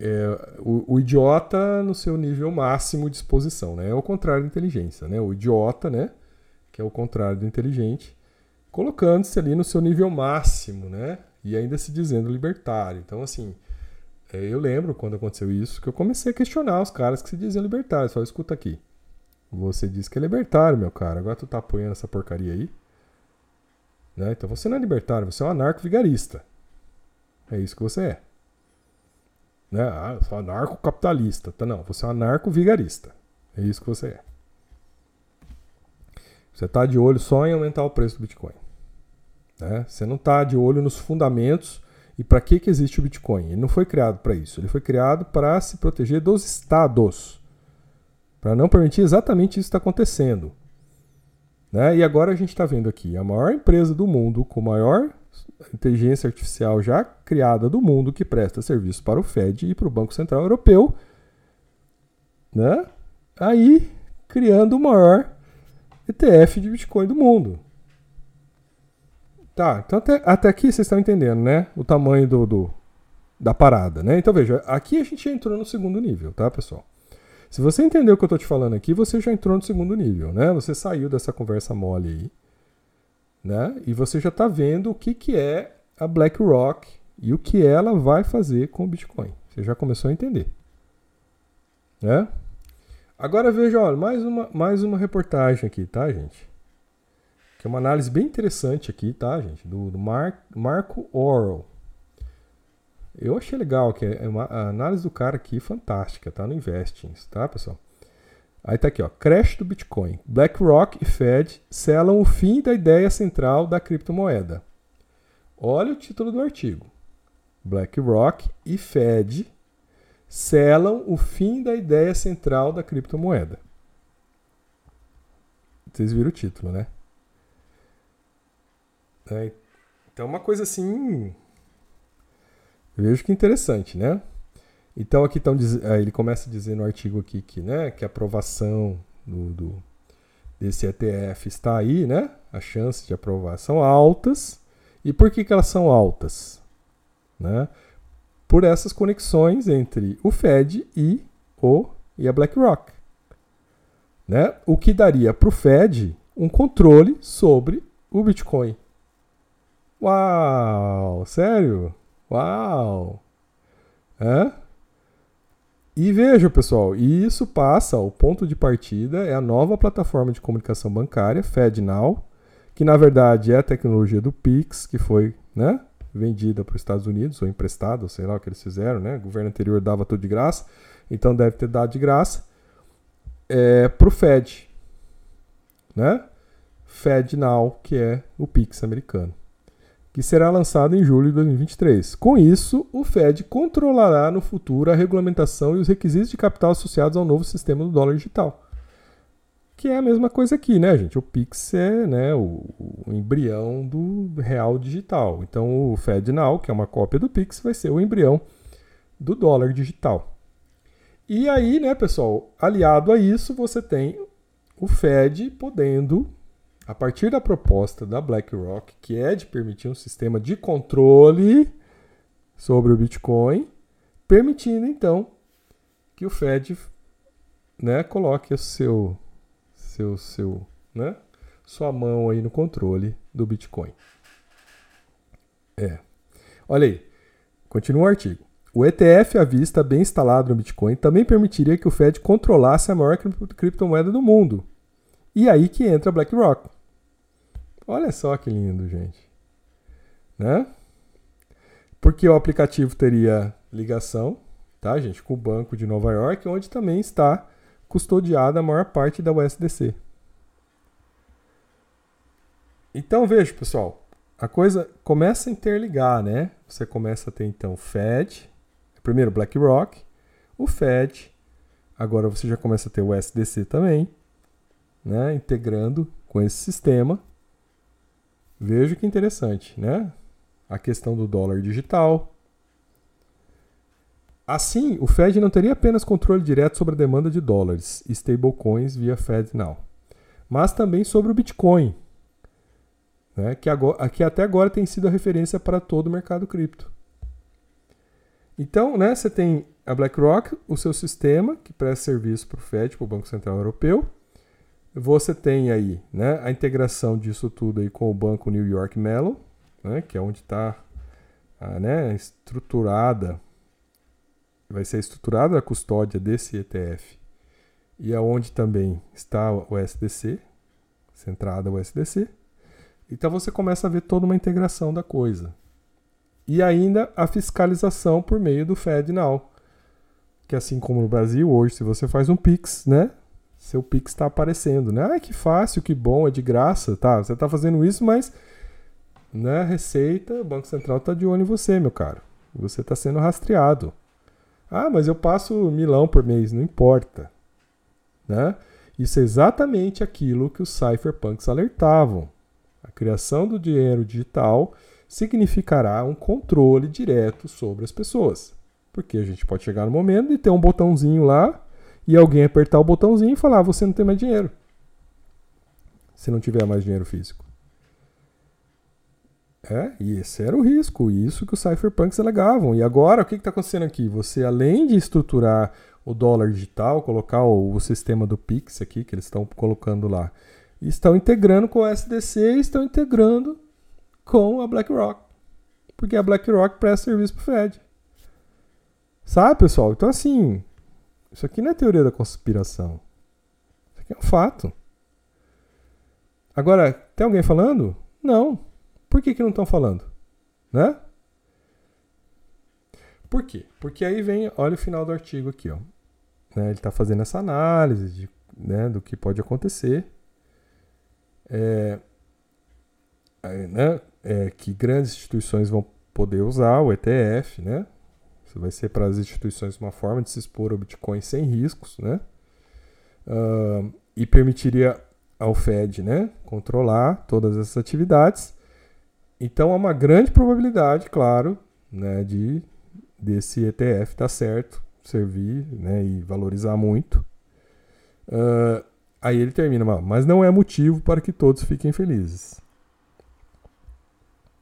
é o, o, idiota no seu nível máximo de exposição, né? É o contrário da inteligência, né? O idiota, né? Que é o contrário do inteligente, colocando-se ali no seu nível máximo, né? E ainda se dizendo libertário. Então, assim, é, eu lembro quando aconteceu isso que eu comecei a questionar os caras que se diziam libertários. Falei, escuta aqui, você diz que é libertário, meu cara. Agora tu tá apoiando essa porcaria aí. Né? Então você não é libertário, você é um anarco-vigarista. É isso que você é. Né? Ah, eu sou anarco-capitalista. Tá, não, você é um anarco-vigarista. É isso que você é. Você está de olho só em aumentar o preço do Bitcoin. Né? Você não está de olho nos fundamentos e para que, que existe o Bitcoin. Ele não foi criado para isso. Ele foi criado para se proteger dos estados para não permitir exatamente isso que está acontecendo. Né? E agora a gente está vendo aqui a maior empresa do mundo, com maior inteligência artificial já criada do mundo, que presta serviço para o Fed e para o Banco Central Europeu, né? aí criando o maior ETF de Bitcoin do mundo. Tá, então até, até aqui vocês estão entendendo, né? O tamanho do, do, da parada, né? Então veja, aqui a gente entrou no segundo nível, tá, pessoal? Se você entendeu o que eu estou te falando aqui, você já entrou no segundo nível, né? Você saiu dessa conversa mole aí, né? E você já está vendo o que, que é a BlackRock e o que ela vai fazer com o Bitcoin. Você já começou a entender, né? Agora veja, olha, mais uma, mais uma reportagem aqui, tá, gente? Que é uma análise bem interessante aqui, tá, gente? Do, do Mar, Marco Orwell. Eu achei legal, que é uma, a análise do cara aqui fantástica, tá no Investings, tá, pessoal? Aí tá aqui, ó, crash do Bitcoin. BlackRock e Fed selam o fim da ideia central da criptomoeda. Olha o título do artigo. BlackRock e Fed selam o fim da ideia central da criptomoeda. Vocês viram o título, né? É, então, uma coisa assim Veja que interessante, né? Então aqui estão ele começa a dizer no artigo aqui que, né, que a aprovação do, do, desse ETF está aí, né? As chances de aprovação altas. E por que, que elas são altas? Né? Por essas conexões entre o Fed e o e a BlackRock. Né? O que daria para o Fed um controle sobre o Bitcoin. Uau! Sério? Uau! É? E veja, pessoal, isso passa, o ponto de partida é a nova plataforma de comunicação bancária, FedNow, que na verdade é a tecnologia do Pix, que foi né, vendida para os Estados Unidos, ou emprestada, sei lá o que eles fizeram, né? O governo anterior dava tudo de graça, então deve ter dado de graça, é, para o Fed. Né? FedNow, que é o Pix americano, que será lançado em julho de 2023. Com isso, o Fed controlará no futuro a regulamentação e os requisitos de capital associados ao novo sistema do dólar digital. Que é a mesma coisa aqui, né, gente? O Pix é né, o, o embrião do real digital. Então, o FedNow, que é uma cópia do Pix, vai ser o embrião do dólar digital. E aí, né, pessoal, aliado a isso, você tem o Fed podendo, a partir da proposta da BlackRock, que é de permitir um sistema de controle sobre o Bitcoin, permitindo então que o Fed né, coloque o seu seu, seu, né? Sua mão aí no controle do Bitcoin. É. Olha aí. Continua o artigo. O ETF à vista bem instalado no Bitcoin também permitiria que o Fed controlasse a maior criptomoeda do mundo. E aí que entra a BlackRock. Olha só que lindo, gente. Né? Porque o aplicativo teria ligação, tá, gente, com o Banco de Nova York, onde também está custodiada a maior parte da USDC. Então veja, pessoal, a coisa começa a interligar, né? Você começa a ter então Fed, primeiro BlackRock, o Fed, agora você já começa a ter o USDC também, né? Integrando com esse sistema. Veja que interessante, né? A questão do dólar digital, Assim, o Fed não teria apenas controle direto sobre a demanda de dólares e stablecoins via FedNow, mas também sobre o Bitcoin, né, que, agora, que até agora tem sido a referência para todo o mercado cripto. Então, né, você tem a BlackRock, o seu sistema, que presta serviço para o Fed, para o Banco Central Europeu. Você tem aí né, a integração disso tudo aí com o Banco New York Mellon, né, que é onde está né, estruturada vai ser estruturada a custódia desse ETF e aonde também está o SDC, centrada o SDC. Então você começa a ver toda uma integração da coisa. E ainda a fiscalização por meio do FedNow. Que assim como no Brasil, hoje, se você faz um Pix, né? Seu Pix está aparecendo, né? Ah, que fácil, que bom, é de graça. Tá, você está fazendo isso, mas né, Receita, o Banco Central está de olho em você, meu caro. Você está sendo rastreado. Ah, mas eu passo milão por mês, não importa. Né? Isso é exatamente aquilo que os cypherpunks alertavam. A criação do dinheiro digital significará um controle direto sobre as pessoas. Porque a gente pode chegar no momento e ter um botãozinho lá e alguém apertar o botãozinho e falar: ah, você não tem mais dinheiro. Se não tiver mais dinheiro físico. É, e esse era o risco, isso que os cypherpunks alegavam. E agora, o que está acontecendo aqui? Você, além de estruturar o dólar digital, colocar o, o sistema do Pix aqui, que eles estão colocando lá, estão integrando com o SDC e estão integrando com a BlackRock. Porque a BlackRock presta serviço para o Fed. Sabe, pessoal? Então, assim, isso aqui não é teoria da conspiração. Isso aqui é um fato. Agora, tem alguém falando? Não. Por que, que não estão falando? Né? Por quê? Porque aí vem, olha o final do artigo aqui, ó. Né, ele está fazendo essa análise de, né, do que pode acontecer. É, né, é, que grandes instituições vão poder usar o ETF, né? Vai ser para as instituições uma forma de se expor ao Bitcoin sem riscos, né? Uh, e permitiria ao Fed, né, controlar todas essas atividades então há uma grande probabilidade, claro, né, de desse ETF estar certo, servir né, e valorizar muito. Uh, aí ele termina, mas não é motivo para que todos fiquem felizes.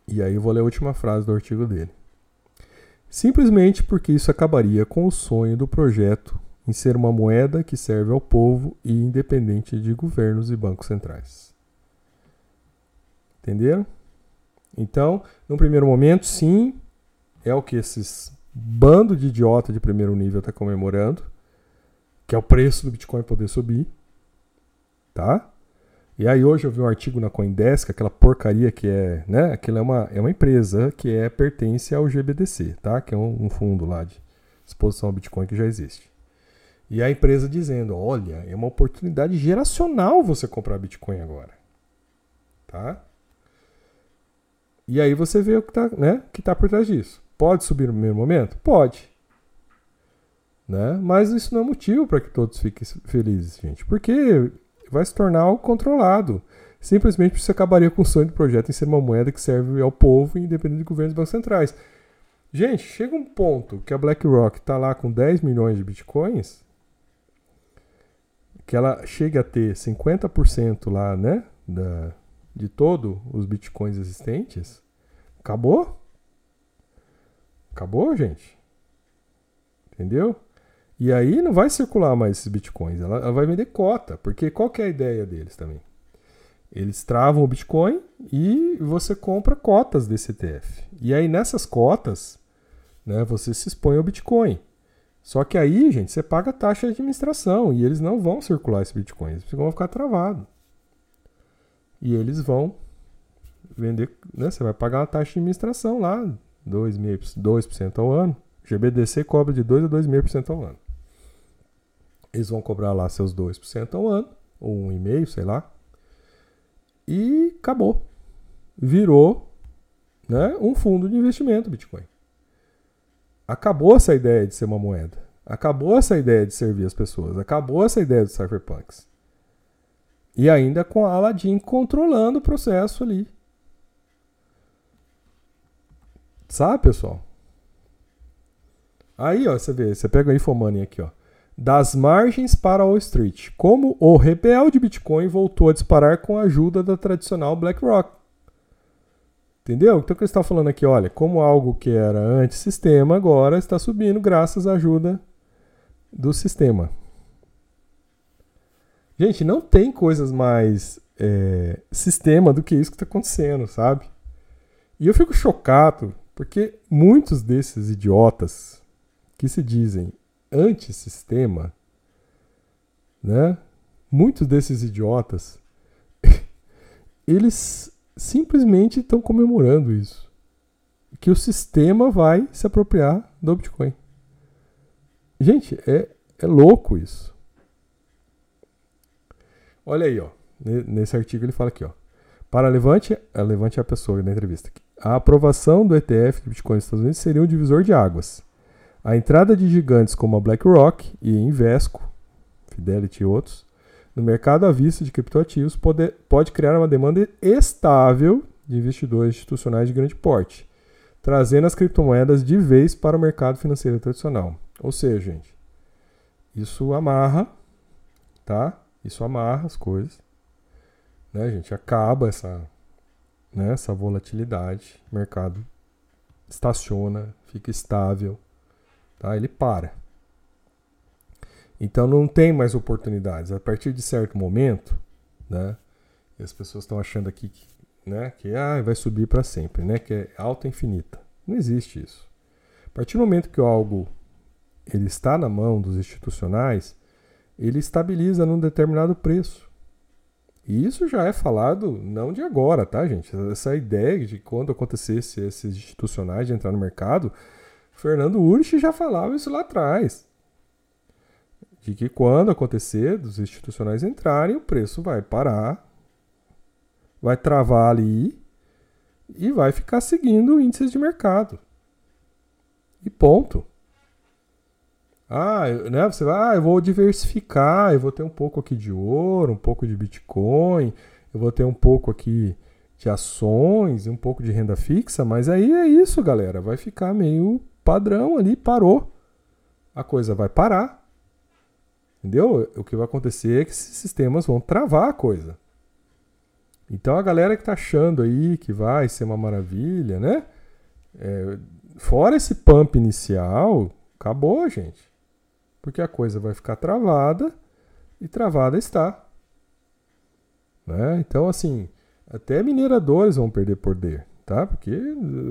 E aí eu vou ler a última frase do artigo dele. Simplesmente porque isso acabaria com o sonho do projeto em ser uma moeda que serve ao povo e independente de governos e bancos centrais. Entenderam? Então, no primeiro momento, sim, é o que esses bando de idiota de primeiro nível está comemorando, que é o preço do Bitcoin poder subir, tá? E aí hoje eu vi um artigo na Coindesk, aquela porcaria que é, né? Aquilo é uma, é uma empresa que é pertence ao GBDC, tá? Que é um, um fundo lá de exposição ao Bitcoin que já existe. E a empresa dizendo, olha, é uma oportunidade geracional você comprar Bitcoin agora. tá? E aí você vê o que está né, que tá por trás disso. Pode subir no primeiro momento? Pode. Né? Mas isso não é motivo para que todos fiquem felizes, gente. Porque vai se tornar algo controlado. Simplesmente você acabaria com o sonho do projeto em ser uma moeda que serve ao povo, independente de governos bancos centrais. Gente, chega um ponto que a BlackRock está lá com 10 milhões de bitcoins, que ela chega a ter 50% lá, né, da, de todo os bitcoins existentes. Acabou? Acabou, gente? Entendeu? E aí não vai circular mais esses bitcoins, ela, ela vai vender cota, porque qual que é a ideia deles também? Eles travam o Bitcoin e você compra cotas desse ETF. E aí nessas cotas, né, você se expõe ao Bitcoin. Só que aí, gente, você paga taxa de administração e eles não vão circular esse Bitcoin, eles vão ficar travados. E eles vão vender, né, você vai pagar uma taxa de administração lá, 2%, 2% ao ano. GBDC cobra de 2 a 2,5% ao ano. Eles vão cobrar lá seus 2% ao ano, ou 1,5%, sei lá. E acabou. Virou né, um fundo de investimento Bitcoin. Acabou essa ideia de ser uma moeda. Acabou essa ideia de servir as pessoas. Acabou essa ideia dos cypherpunks. E ainda com a Aladdin controlando o processo ali. Sabe, pessoal? Aí, ó, você vê, você pega a Infomoney aqui, ó. Das margens para Wall Street. Como o rebelde Bitcoin voltou a disparar com a ajuda da tradicional BlackRock. Entendeu? Então o que está falando aqui, olha, como algo que era antissistema agora está subindo graças à ajuda do sistema. Gente, não tem coisas mais é, sistema do que isso que está acontecendo, sabe? E eu fico chocado porque muitos desses idiotas que se dizem antissistema, né? Muitos desses idiotas, eles simplesmente estão comemorando isso. Que o sistema vai se apropriar do Bitcoin. Gente, é, é louco isso. Olha aí, ó. Nesse artigo ele fala aqui, ó. Para Levante, a Levante é a pessoa na entrevista. A aprovação do ETF de Bitcoin nos Estados Unidos seria um divisor de águas. A entrada de gigantes como a BlackRock e Invesco, Fidelity e outros, no mercado à vista de criptoativos pode, pode criar uma demanda estável de investidores institucionais de grande porte, trazendo as criptomoedas de vez para o mercado financeiro tradicional. Ou seja, gente, isso amarra, tá? Isso amarra as coisas, né, gente? Acaba essa, né, essa volatilidade, o mercado estaciona, fica estável Tá? Ele para. Então não tem mais oportunidades. A partir de certo momento, né? E as pessoas estão achando aqui que, né, que ah, vai subir para sempre, né? Que é alta infinita. Não existe isso. A partir do momento que algo ele está na mão dos institucionais, ele estabiliza num determinado preço. E isso já é falado não de agora, tá, gente? Essa ideia de quando acontecesse esses institucionais de entrar no mercado, Fernando Urich já falava isso lá atrás. De que quando acontecer dos institucionais entrarem, o preço vai parar, vai travar ali e vai ficar seguindo índices de mercado. E ponto. Ah, né, você vai, ah, eu vou diversificar, eu vou ter um pouco aqui de ouro, um pouco de Bitcoin, eu vou ter um pouco aqui de ações, um pouco de renda fixa, mas aí é isso, galera, vai ficar meio padrão ali, parou. A coisa vai parar. Entendeu? O que vai acontecer é que esses sistemas vão travar a coisa. Então a galera que tá achando aí que vai ser uma maravilha, né? É, fora esse pump inicial, acabou, gente. Porque a coisa vai ficar travada e travada está. Né? Então, assim, até mineradores vão perder poder tá? Porque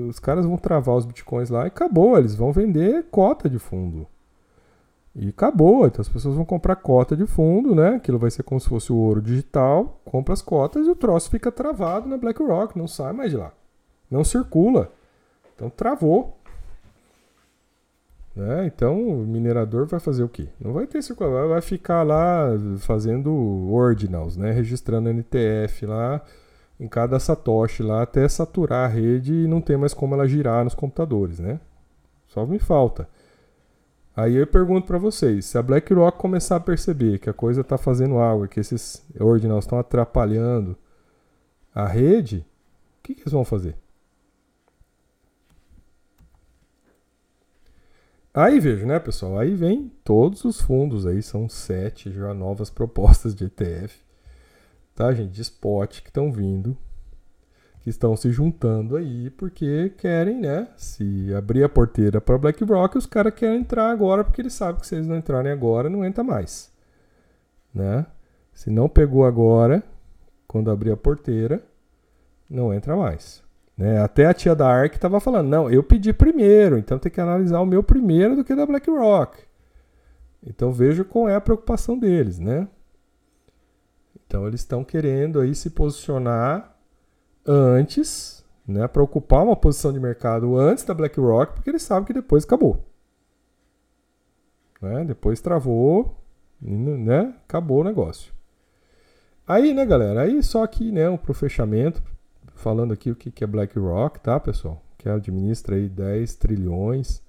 os caras vão travar os bitcoins lá e acabou, eles vão vender cota de fundo. E acabou, então as pessoas vão comprar cota de fundo, né? Aquilo vai ser como se fosse o ouro digital, compra as cotas e o troço fica travado na BlackRock, não sai mais de lá. Não circula. Então travou. Né? Então o minerador vai fazer o quê? Não vai ter circulação, vai ficar lá fazendo ordinals, né? Registrando NTF lá em cada satoshi lá até saturar a rede e não ter mais como ela girar nos computadores, né? Só me falta. Aí eu pergunto para vocês, se a BlackRock começar a perceber que a coisa está fazendo algo, que esses ordinals estão atrapalhando a rede, o que, que eles vão fazer? Aí vejo, né, pessoal? Aí vem todos os fundos aí, são sete já novas propostas de ETF, tá, gente? De spot que estão vindo que estão se juntando aí porque querem, né? Se abrir a porteira para BlackRock, os caras querem entrar agora porque eles sabem que se eles não entrarem agora, não entra mais, né? Se não pegou agora, quando abrir a porteira, não entra mais. Né? Até a tia da ARK estava falando, não, eu pedi primeiro, então tem que analisar o meu primeiro do que da BlackRock. Então veja qual é a preocupação deles, né? Então eles estão querendo aí se posicionar antes, né, para ocupar uma posição de mercado antes da BlackRock, porque eles sabem que depois acabou. Né? Depois travou, né? Acabou o negócio. Aí, né, galera? Aí só aqui, né, pro fechamento, falando aqui o que é BlackRock, tá, pessoal? Que administra aí 10 trilhões.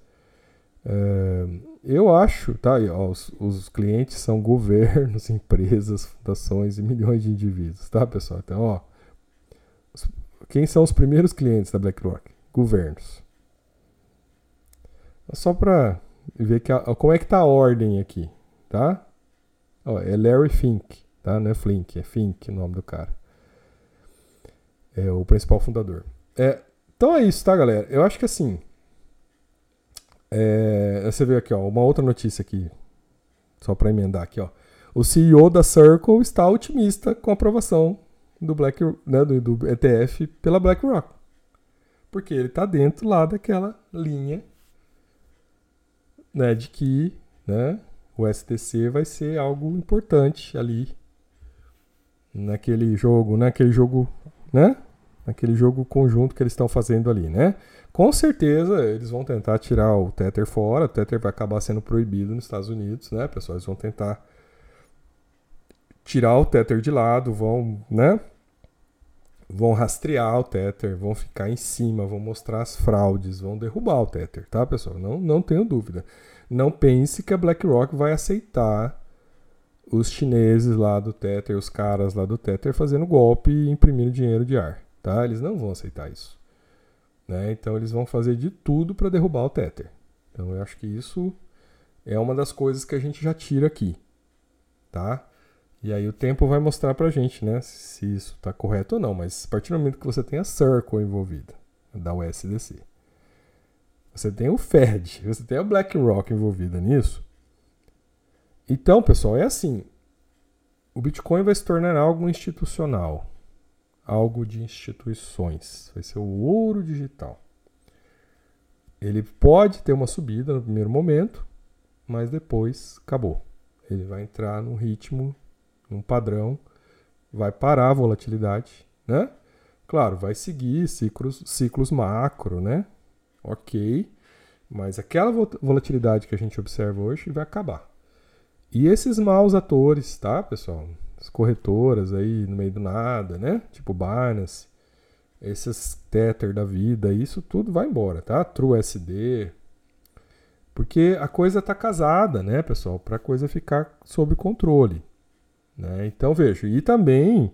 É, eu acho, tá? Os, os, clientes são governos, empresas, fundações e milhões de indivíduos, tá, pessoal? Então, ó, quem são os primeiros clientes da BlackRock? Governos. Só para ver que como é que tá a ordem aqui, tá? Ó, é Larry Fink, tá? Não é Flink, é Fink o nome do cara. É o principal fundador. É, então é isso, tá, galera? Eu acho que assim. É, você vê aqui, ó, uma outra notícia aqui, só para emendar aqui, ó. O CEO da Circle está otimista com a aprovação do, Black, né, do, do ETF pela BlackRock. Porque ele está dentro lá daquela linha né, de que né, o STC vai ser algo importante ali naquele jogo, naquele jogo, né? Naquele jogo conjunto que eles estão fazendo ali, né? Com certeza eles vão tentar tirar o Tether fora, o Tether vai acabar sendo proibido nos Estados Unidos, né, pessoal? Eles vão tentar tirar o Tether de lado, vão, né? Vão rastrear o Tether, vão ficar em cima, vão mostrar as fraudes, vão derrubar o Tether, tá, pessoal? Não, não tenho dúvida. Não pense que a BlackRock vai aceitar os chineses lá do Tether, os caras lá do Tether fazendo golpe e imprimindo dinheiro de ar, tá? Eles não vão aceitar isso. Né? Então eles vão fazer de tudo para derrubar o Tether. Então eu acho que isso é uma das coisas que a gente já tira aqui, tá? E aí o tempo vai mostrar pra gente, né, se isso está correto ou não. Mas a partir do momento que você tem a Circle envolvida, da USDC, você tem o Fed, você tem a BlackRock envolvida nisso. Então, pessoal, é assim. O Bitcoin vai se tornar algo institucional, algo de instituições. Vai ser o ouro digital. Ele pode ter uma subida no primeiro momento, mas depois acabou. Ele vai entrar num ritmo um padrão, vai parar a volatilidade, né? Claro, vai seguir ciclos, ciclos macro, né? Ok, mas aquela volatilidade que a gente observa hoje vai acabar. E esses maus atores, tá, pessoal? As corretoras aí no meio do nada, né? Tipo Binance, esses Tether da vida, isso tudo vai embora, tá? TrueSD. Porque a coisa tá casada, né, pessoal? Para a coisa ficar sob controle. Né? Então veja, e também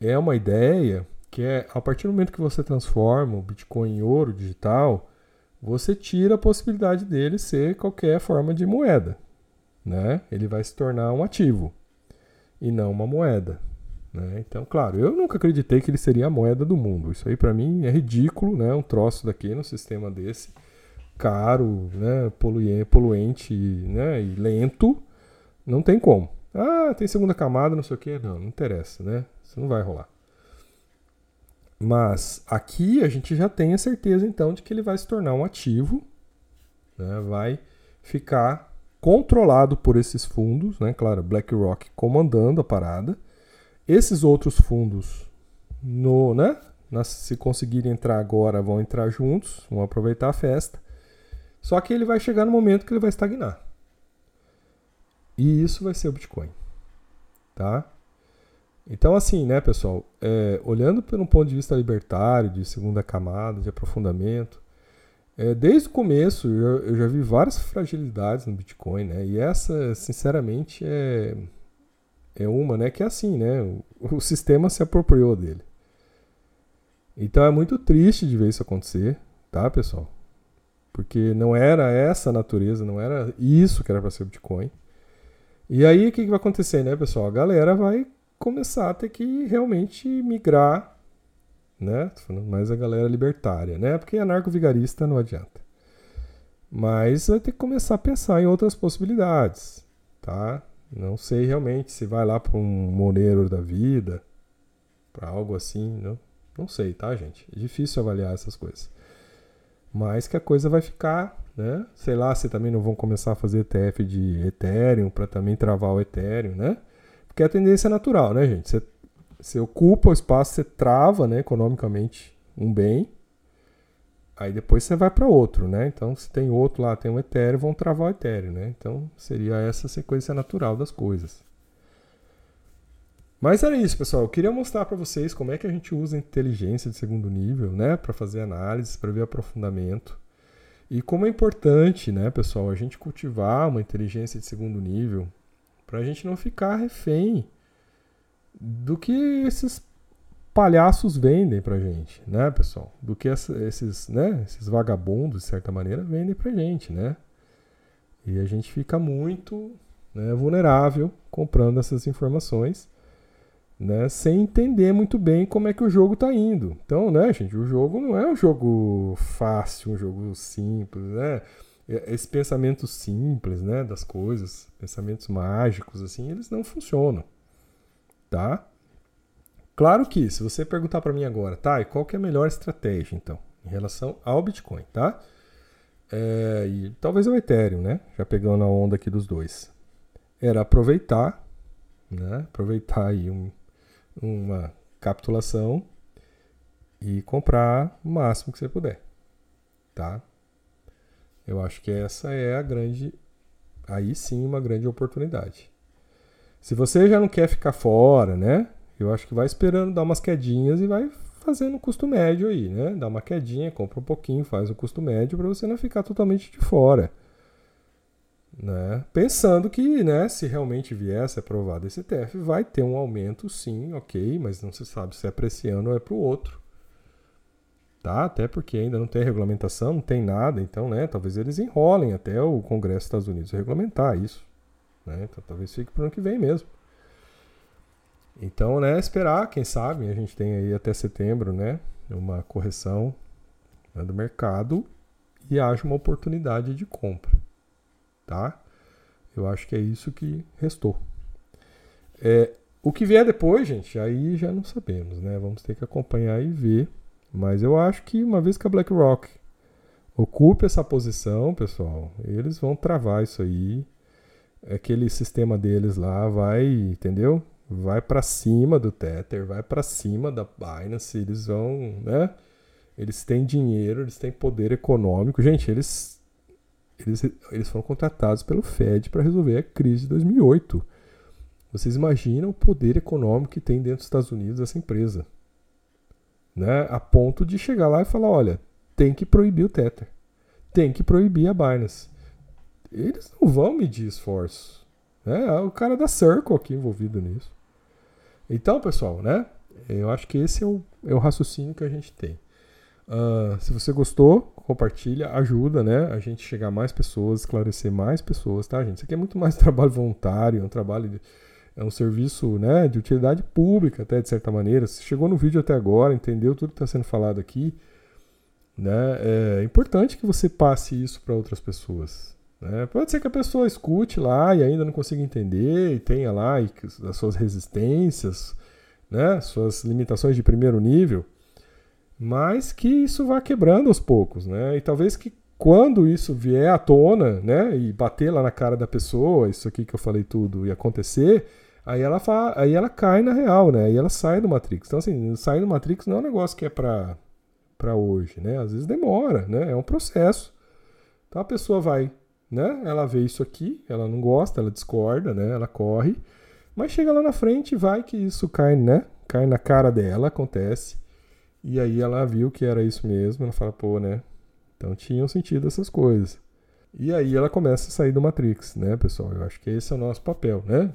é uma ideia que é a partir do momento que você transforma o Bitcoin em ouro digital, você tira a possibilidade dele ser qualquer forma de moeda. Né? Ele vai se tornar um ativo e não uma moeda. Né? Então, claro, eu nunca acreditei que ele seria a moeda do mundo. Isso aí para mim é ridículo, né? Um troço daqui no sistema desse, caro, né? poluente né? e lento, não tem como. Ah, tem segunda camada, não sei o que. Não, não interessa, né? Isso não vai rolar. Mas aqui a gente já tem a certeza então de que ele vai se tornar um ativo, né? vai ficar controlado por esses fundos, né? claro, BlackRock comandando a parada. Esses outros fundos, no, né? se conseguirem entrar agora, vão entrar juntos, vão aproveitar a festa. Só que ele vai chegar no momento que ele vai estagnar. E isso vai ser o Bitcoin. Tá? Então, assim, né, pessoal, é, olhando pelo ponto de vista libertário, de segunda camada, de aprofundamento, é, desde o começo eu, eu, já vi várias fragilidades no Bitcoin, né? E essa, sinceramente, é, é uma, né? Que é assim, né? O, o sistema se apropriou dele. Então é muito triste de ver isso acontecer, tá, pessoal? Porque não era essa a natureza, não era isso que era para ser o Bitcoin. E aí o que, que vai acontecer, né, pessoal? A galera vai começar a ter que realmente migrar, né? Tô falando mais a galera libertária, né? Porque anarco-vigarista não adianta. Mas vai ter que começar a pensar em outras possibilidades, tá? Não sei realmente se vai lá para um Monero da vida, para algo assim, não, não sei, tá, gente? É difícil avaliar essas coisas. Mas que a coisa vai ficar, né? Sei lá se também não vão começar a fazer ETF de Ethereum para também travar o Ethereum, né? Porque a tendência é natural, né, gente? Você, você ocupa o espaço, você trava, né, economicamente um bem, aí depois você vai para outro, né? Então, se tem outro lá, tem um Ethereum, vão travar o Ethereum, né? Então, seria essa sequência natural das coisas. Mas era isso, pessoal. Eu queria mostrar para vocês como é que a gente usa inteligência de segundo nível, né, para fazer análise, para ver aprofundamento. E como é importante, né, pessoal, a gente cultivar uma inteligência de segundo nível para a gente não ficar refém do que esses palhaços vendem pra gente, né, pessoal? Do que esses, né, esses vagabundos, de certa maneira, vendem pra gente, né? E a gente fica muito né, vulnerável comprando essas informações, né, sem entender muito bem como é que o jogo está indo. Então, né, gente, o jogo não é um jogo fácil, um jogo simples, né? É, esse pensamento simples, né, das coisas, pensamentos mágicos, assim, eles não funcionam, tá? Claro que, se você perguntar para mim agora, tá, e qual que é a melhor estratégia, então, em relação ao Bitcoin, tá? É, e talvez o Ethereum, né, já pegando a onda aqui dos dois, era aproveitar, né, aproveitar aí um, uma capitulação e comprar o máximo que você puder, tá? Eu acho que essa é a grande, aí sim, uma grande oportunidade. Se você já não quer ficar fora, né? Eu acho que vai esperando dar umas quedinhas e vai fazendo custo médio aí, né? Dá uma quedinha, compra um pouquinho, faz o custo médio para você não ficar totalmente de fora. Né? Pensando que, né, se realmente ser aprovado esse TF, vai ter um aumento sim, ok, mas não se sabe se é para esse ano ou é para o outro tá? Até porque ainda não tem regulamentação, não tem nada, então, né, talvez eles enrolem até o Congresso dos Estados Unidos regulamentar isso, né? Então, talvez fique para o ano que vem mesmo. Então, né, esperar, quem sabe, a gente tem aí até setembro, né, uma correção né, do mercado e haja uma oportunidade de compra, tá? Eu acho que é isso que restou. É, o que vier depois, gente, aí já não sabemos, né? Vamos ter que acompanhar e ver mas eu acho que uma vez que a BlackRock ocupe essa posição, pessoal, eles vão travar isso aí. Aquele sistema deles lá vai, entendeu? Vai para cima do Tether, vai para cima da Binance, eles vão, né? Eles têm dinheiro, eles têm poder econômico. Gente, eles eles, eles foram contratados pelo Fed para resolver a crise de 2008. Vocês imaginam o poder econômico que tem dentro dos Estados Unidos essa empresa? né, a ponto de chegar lá e falar, olha, tem que proibir o Tether, tem que proibir a Binance. Eles não vão medir esforço. Né? É o cara da Circle aqui envolvido nisso. Então, pessoal, né? Eu acho que esse é o, é o raciocínio que a gente tem. Uh, se você gostou, compartilha, ajuda, né? A gente chegar a mais pessoas, esclarecer mais pessoas, tá, gente? Isso aqui é muito mais trabalho voluntário, é um trabalho de, é um serviço né, de utilidade pública, até de certa maneira. Se chegou no vídeo até agora, entendeu tudo que está sendo falado aqui, né, é importante que você passe isso para outras pessoas. Né? Pode ser que a pessoa escute lá e ainda não consiga entender e tenha lá as suas resistências, né, suas limitações de primeiro nível, mas que isso vá quebrando aos poucos, né? E talvez que quando isso vier à tona, né, e bater lá na cara da pessoa, isso aqui que eu falei tudo e acontecer, Aí ela, fa... aí ela cai na real, né? Aí ela sai do Matrix. Então, assim, sair do Matrix não é um negócio que é pra, pra hoje, né? Às vezes demora, né? É um processo. Então a pessoa vai, né? Ela vê isso aqui, ela não gosta, ela discorda, né? Ela corre, Mas chega lá na frente, vai que isso cai, né? Cai na cara dela, acontece. E aí ela viu que era isso mesmo, ela fala, pô, né? Então tinham sentido essas coisas. E aí ela começa a sair do Matrix, né, pessoal? Eu acho que esse é o nosso papel, né?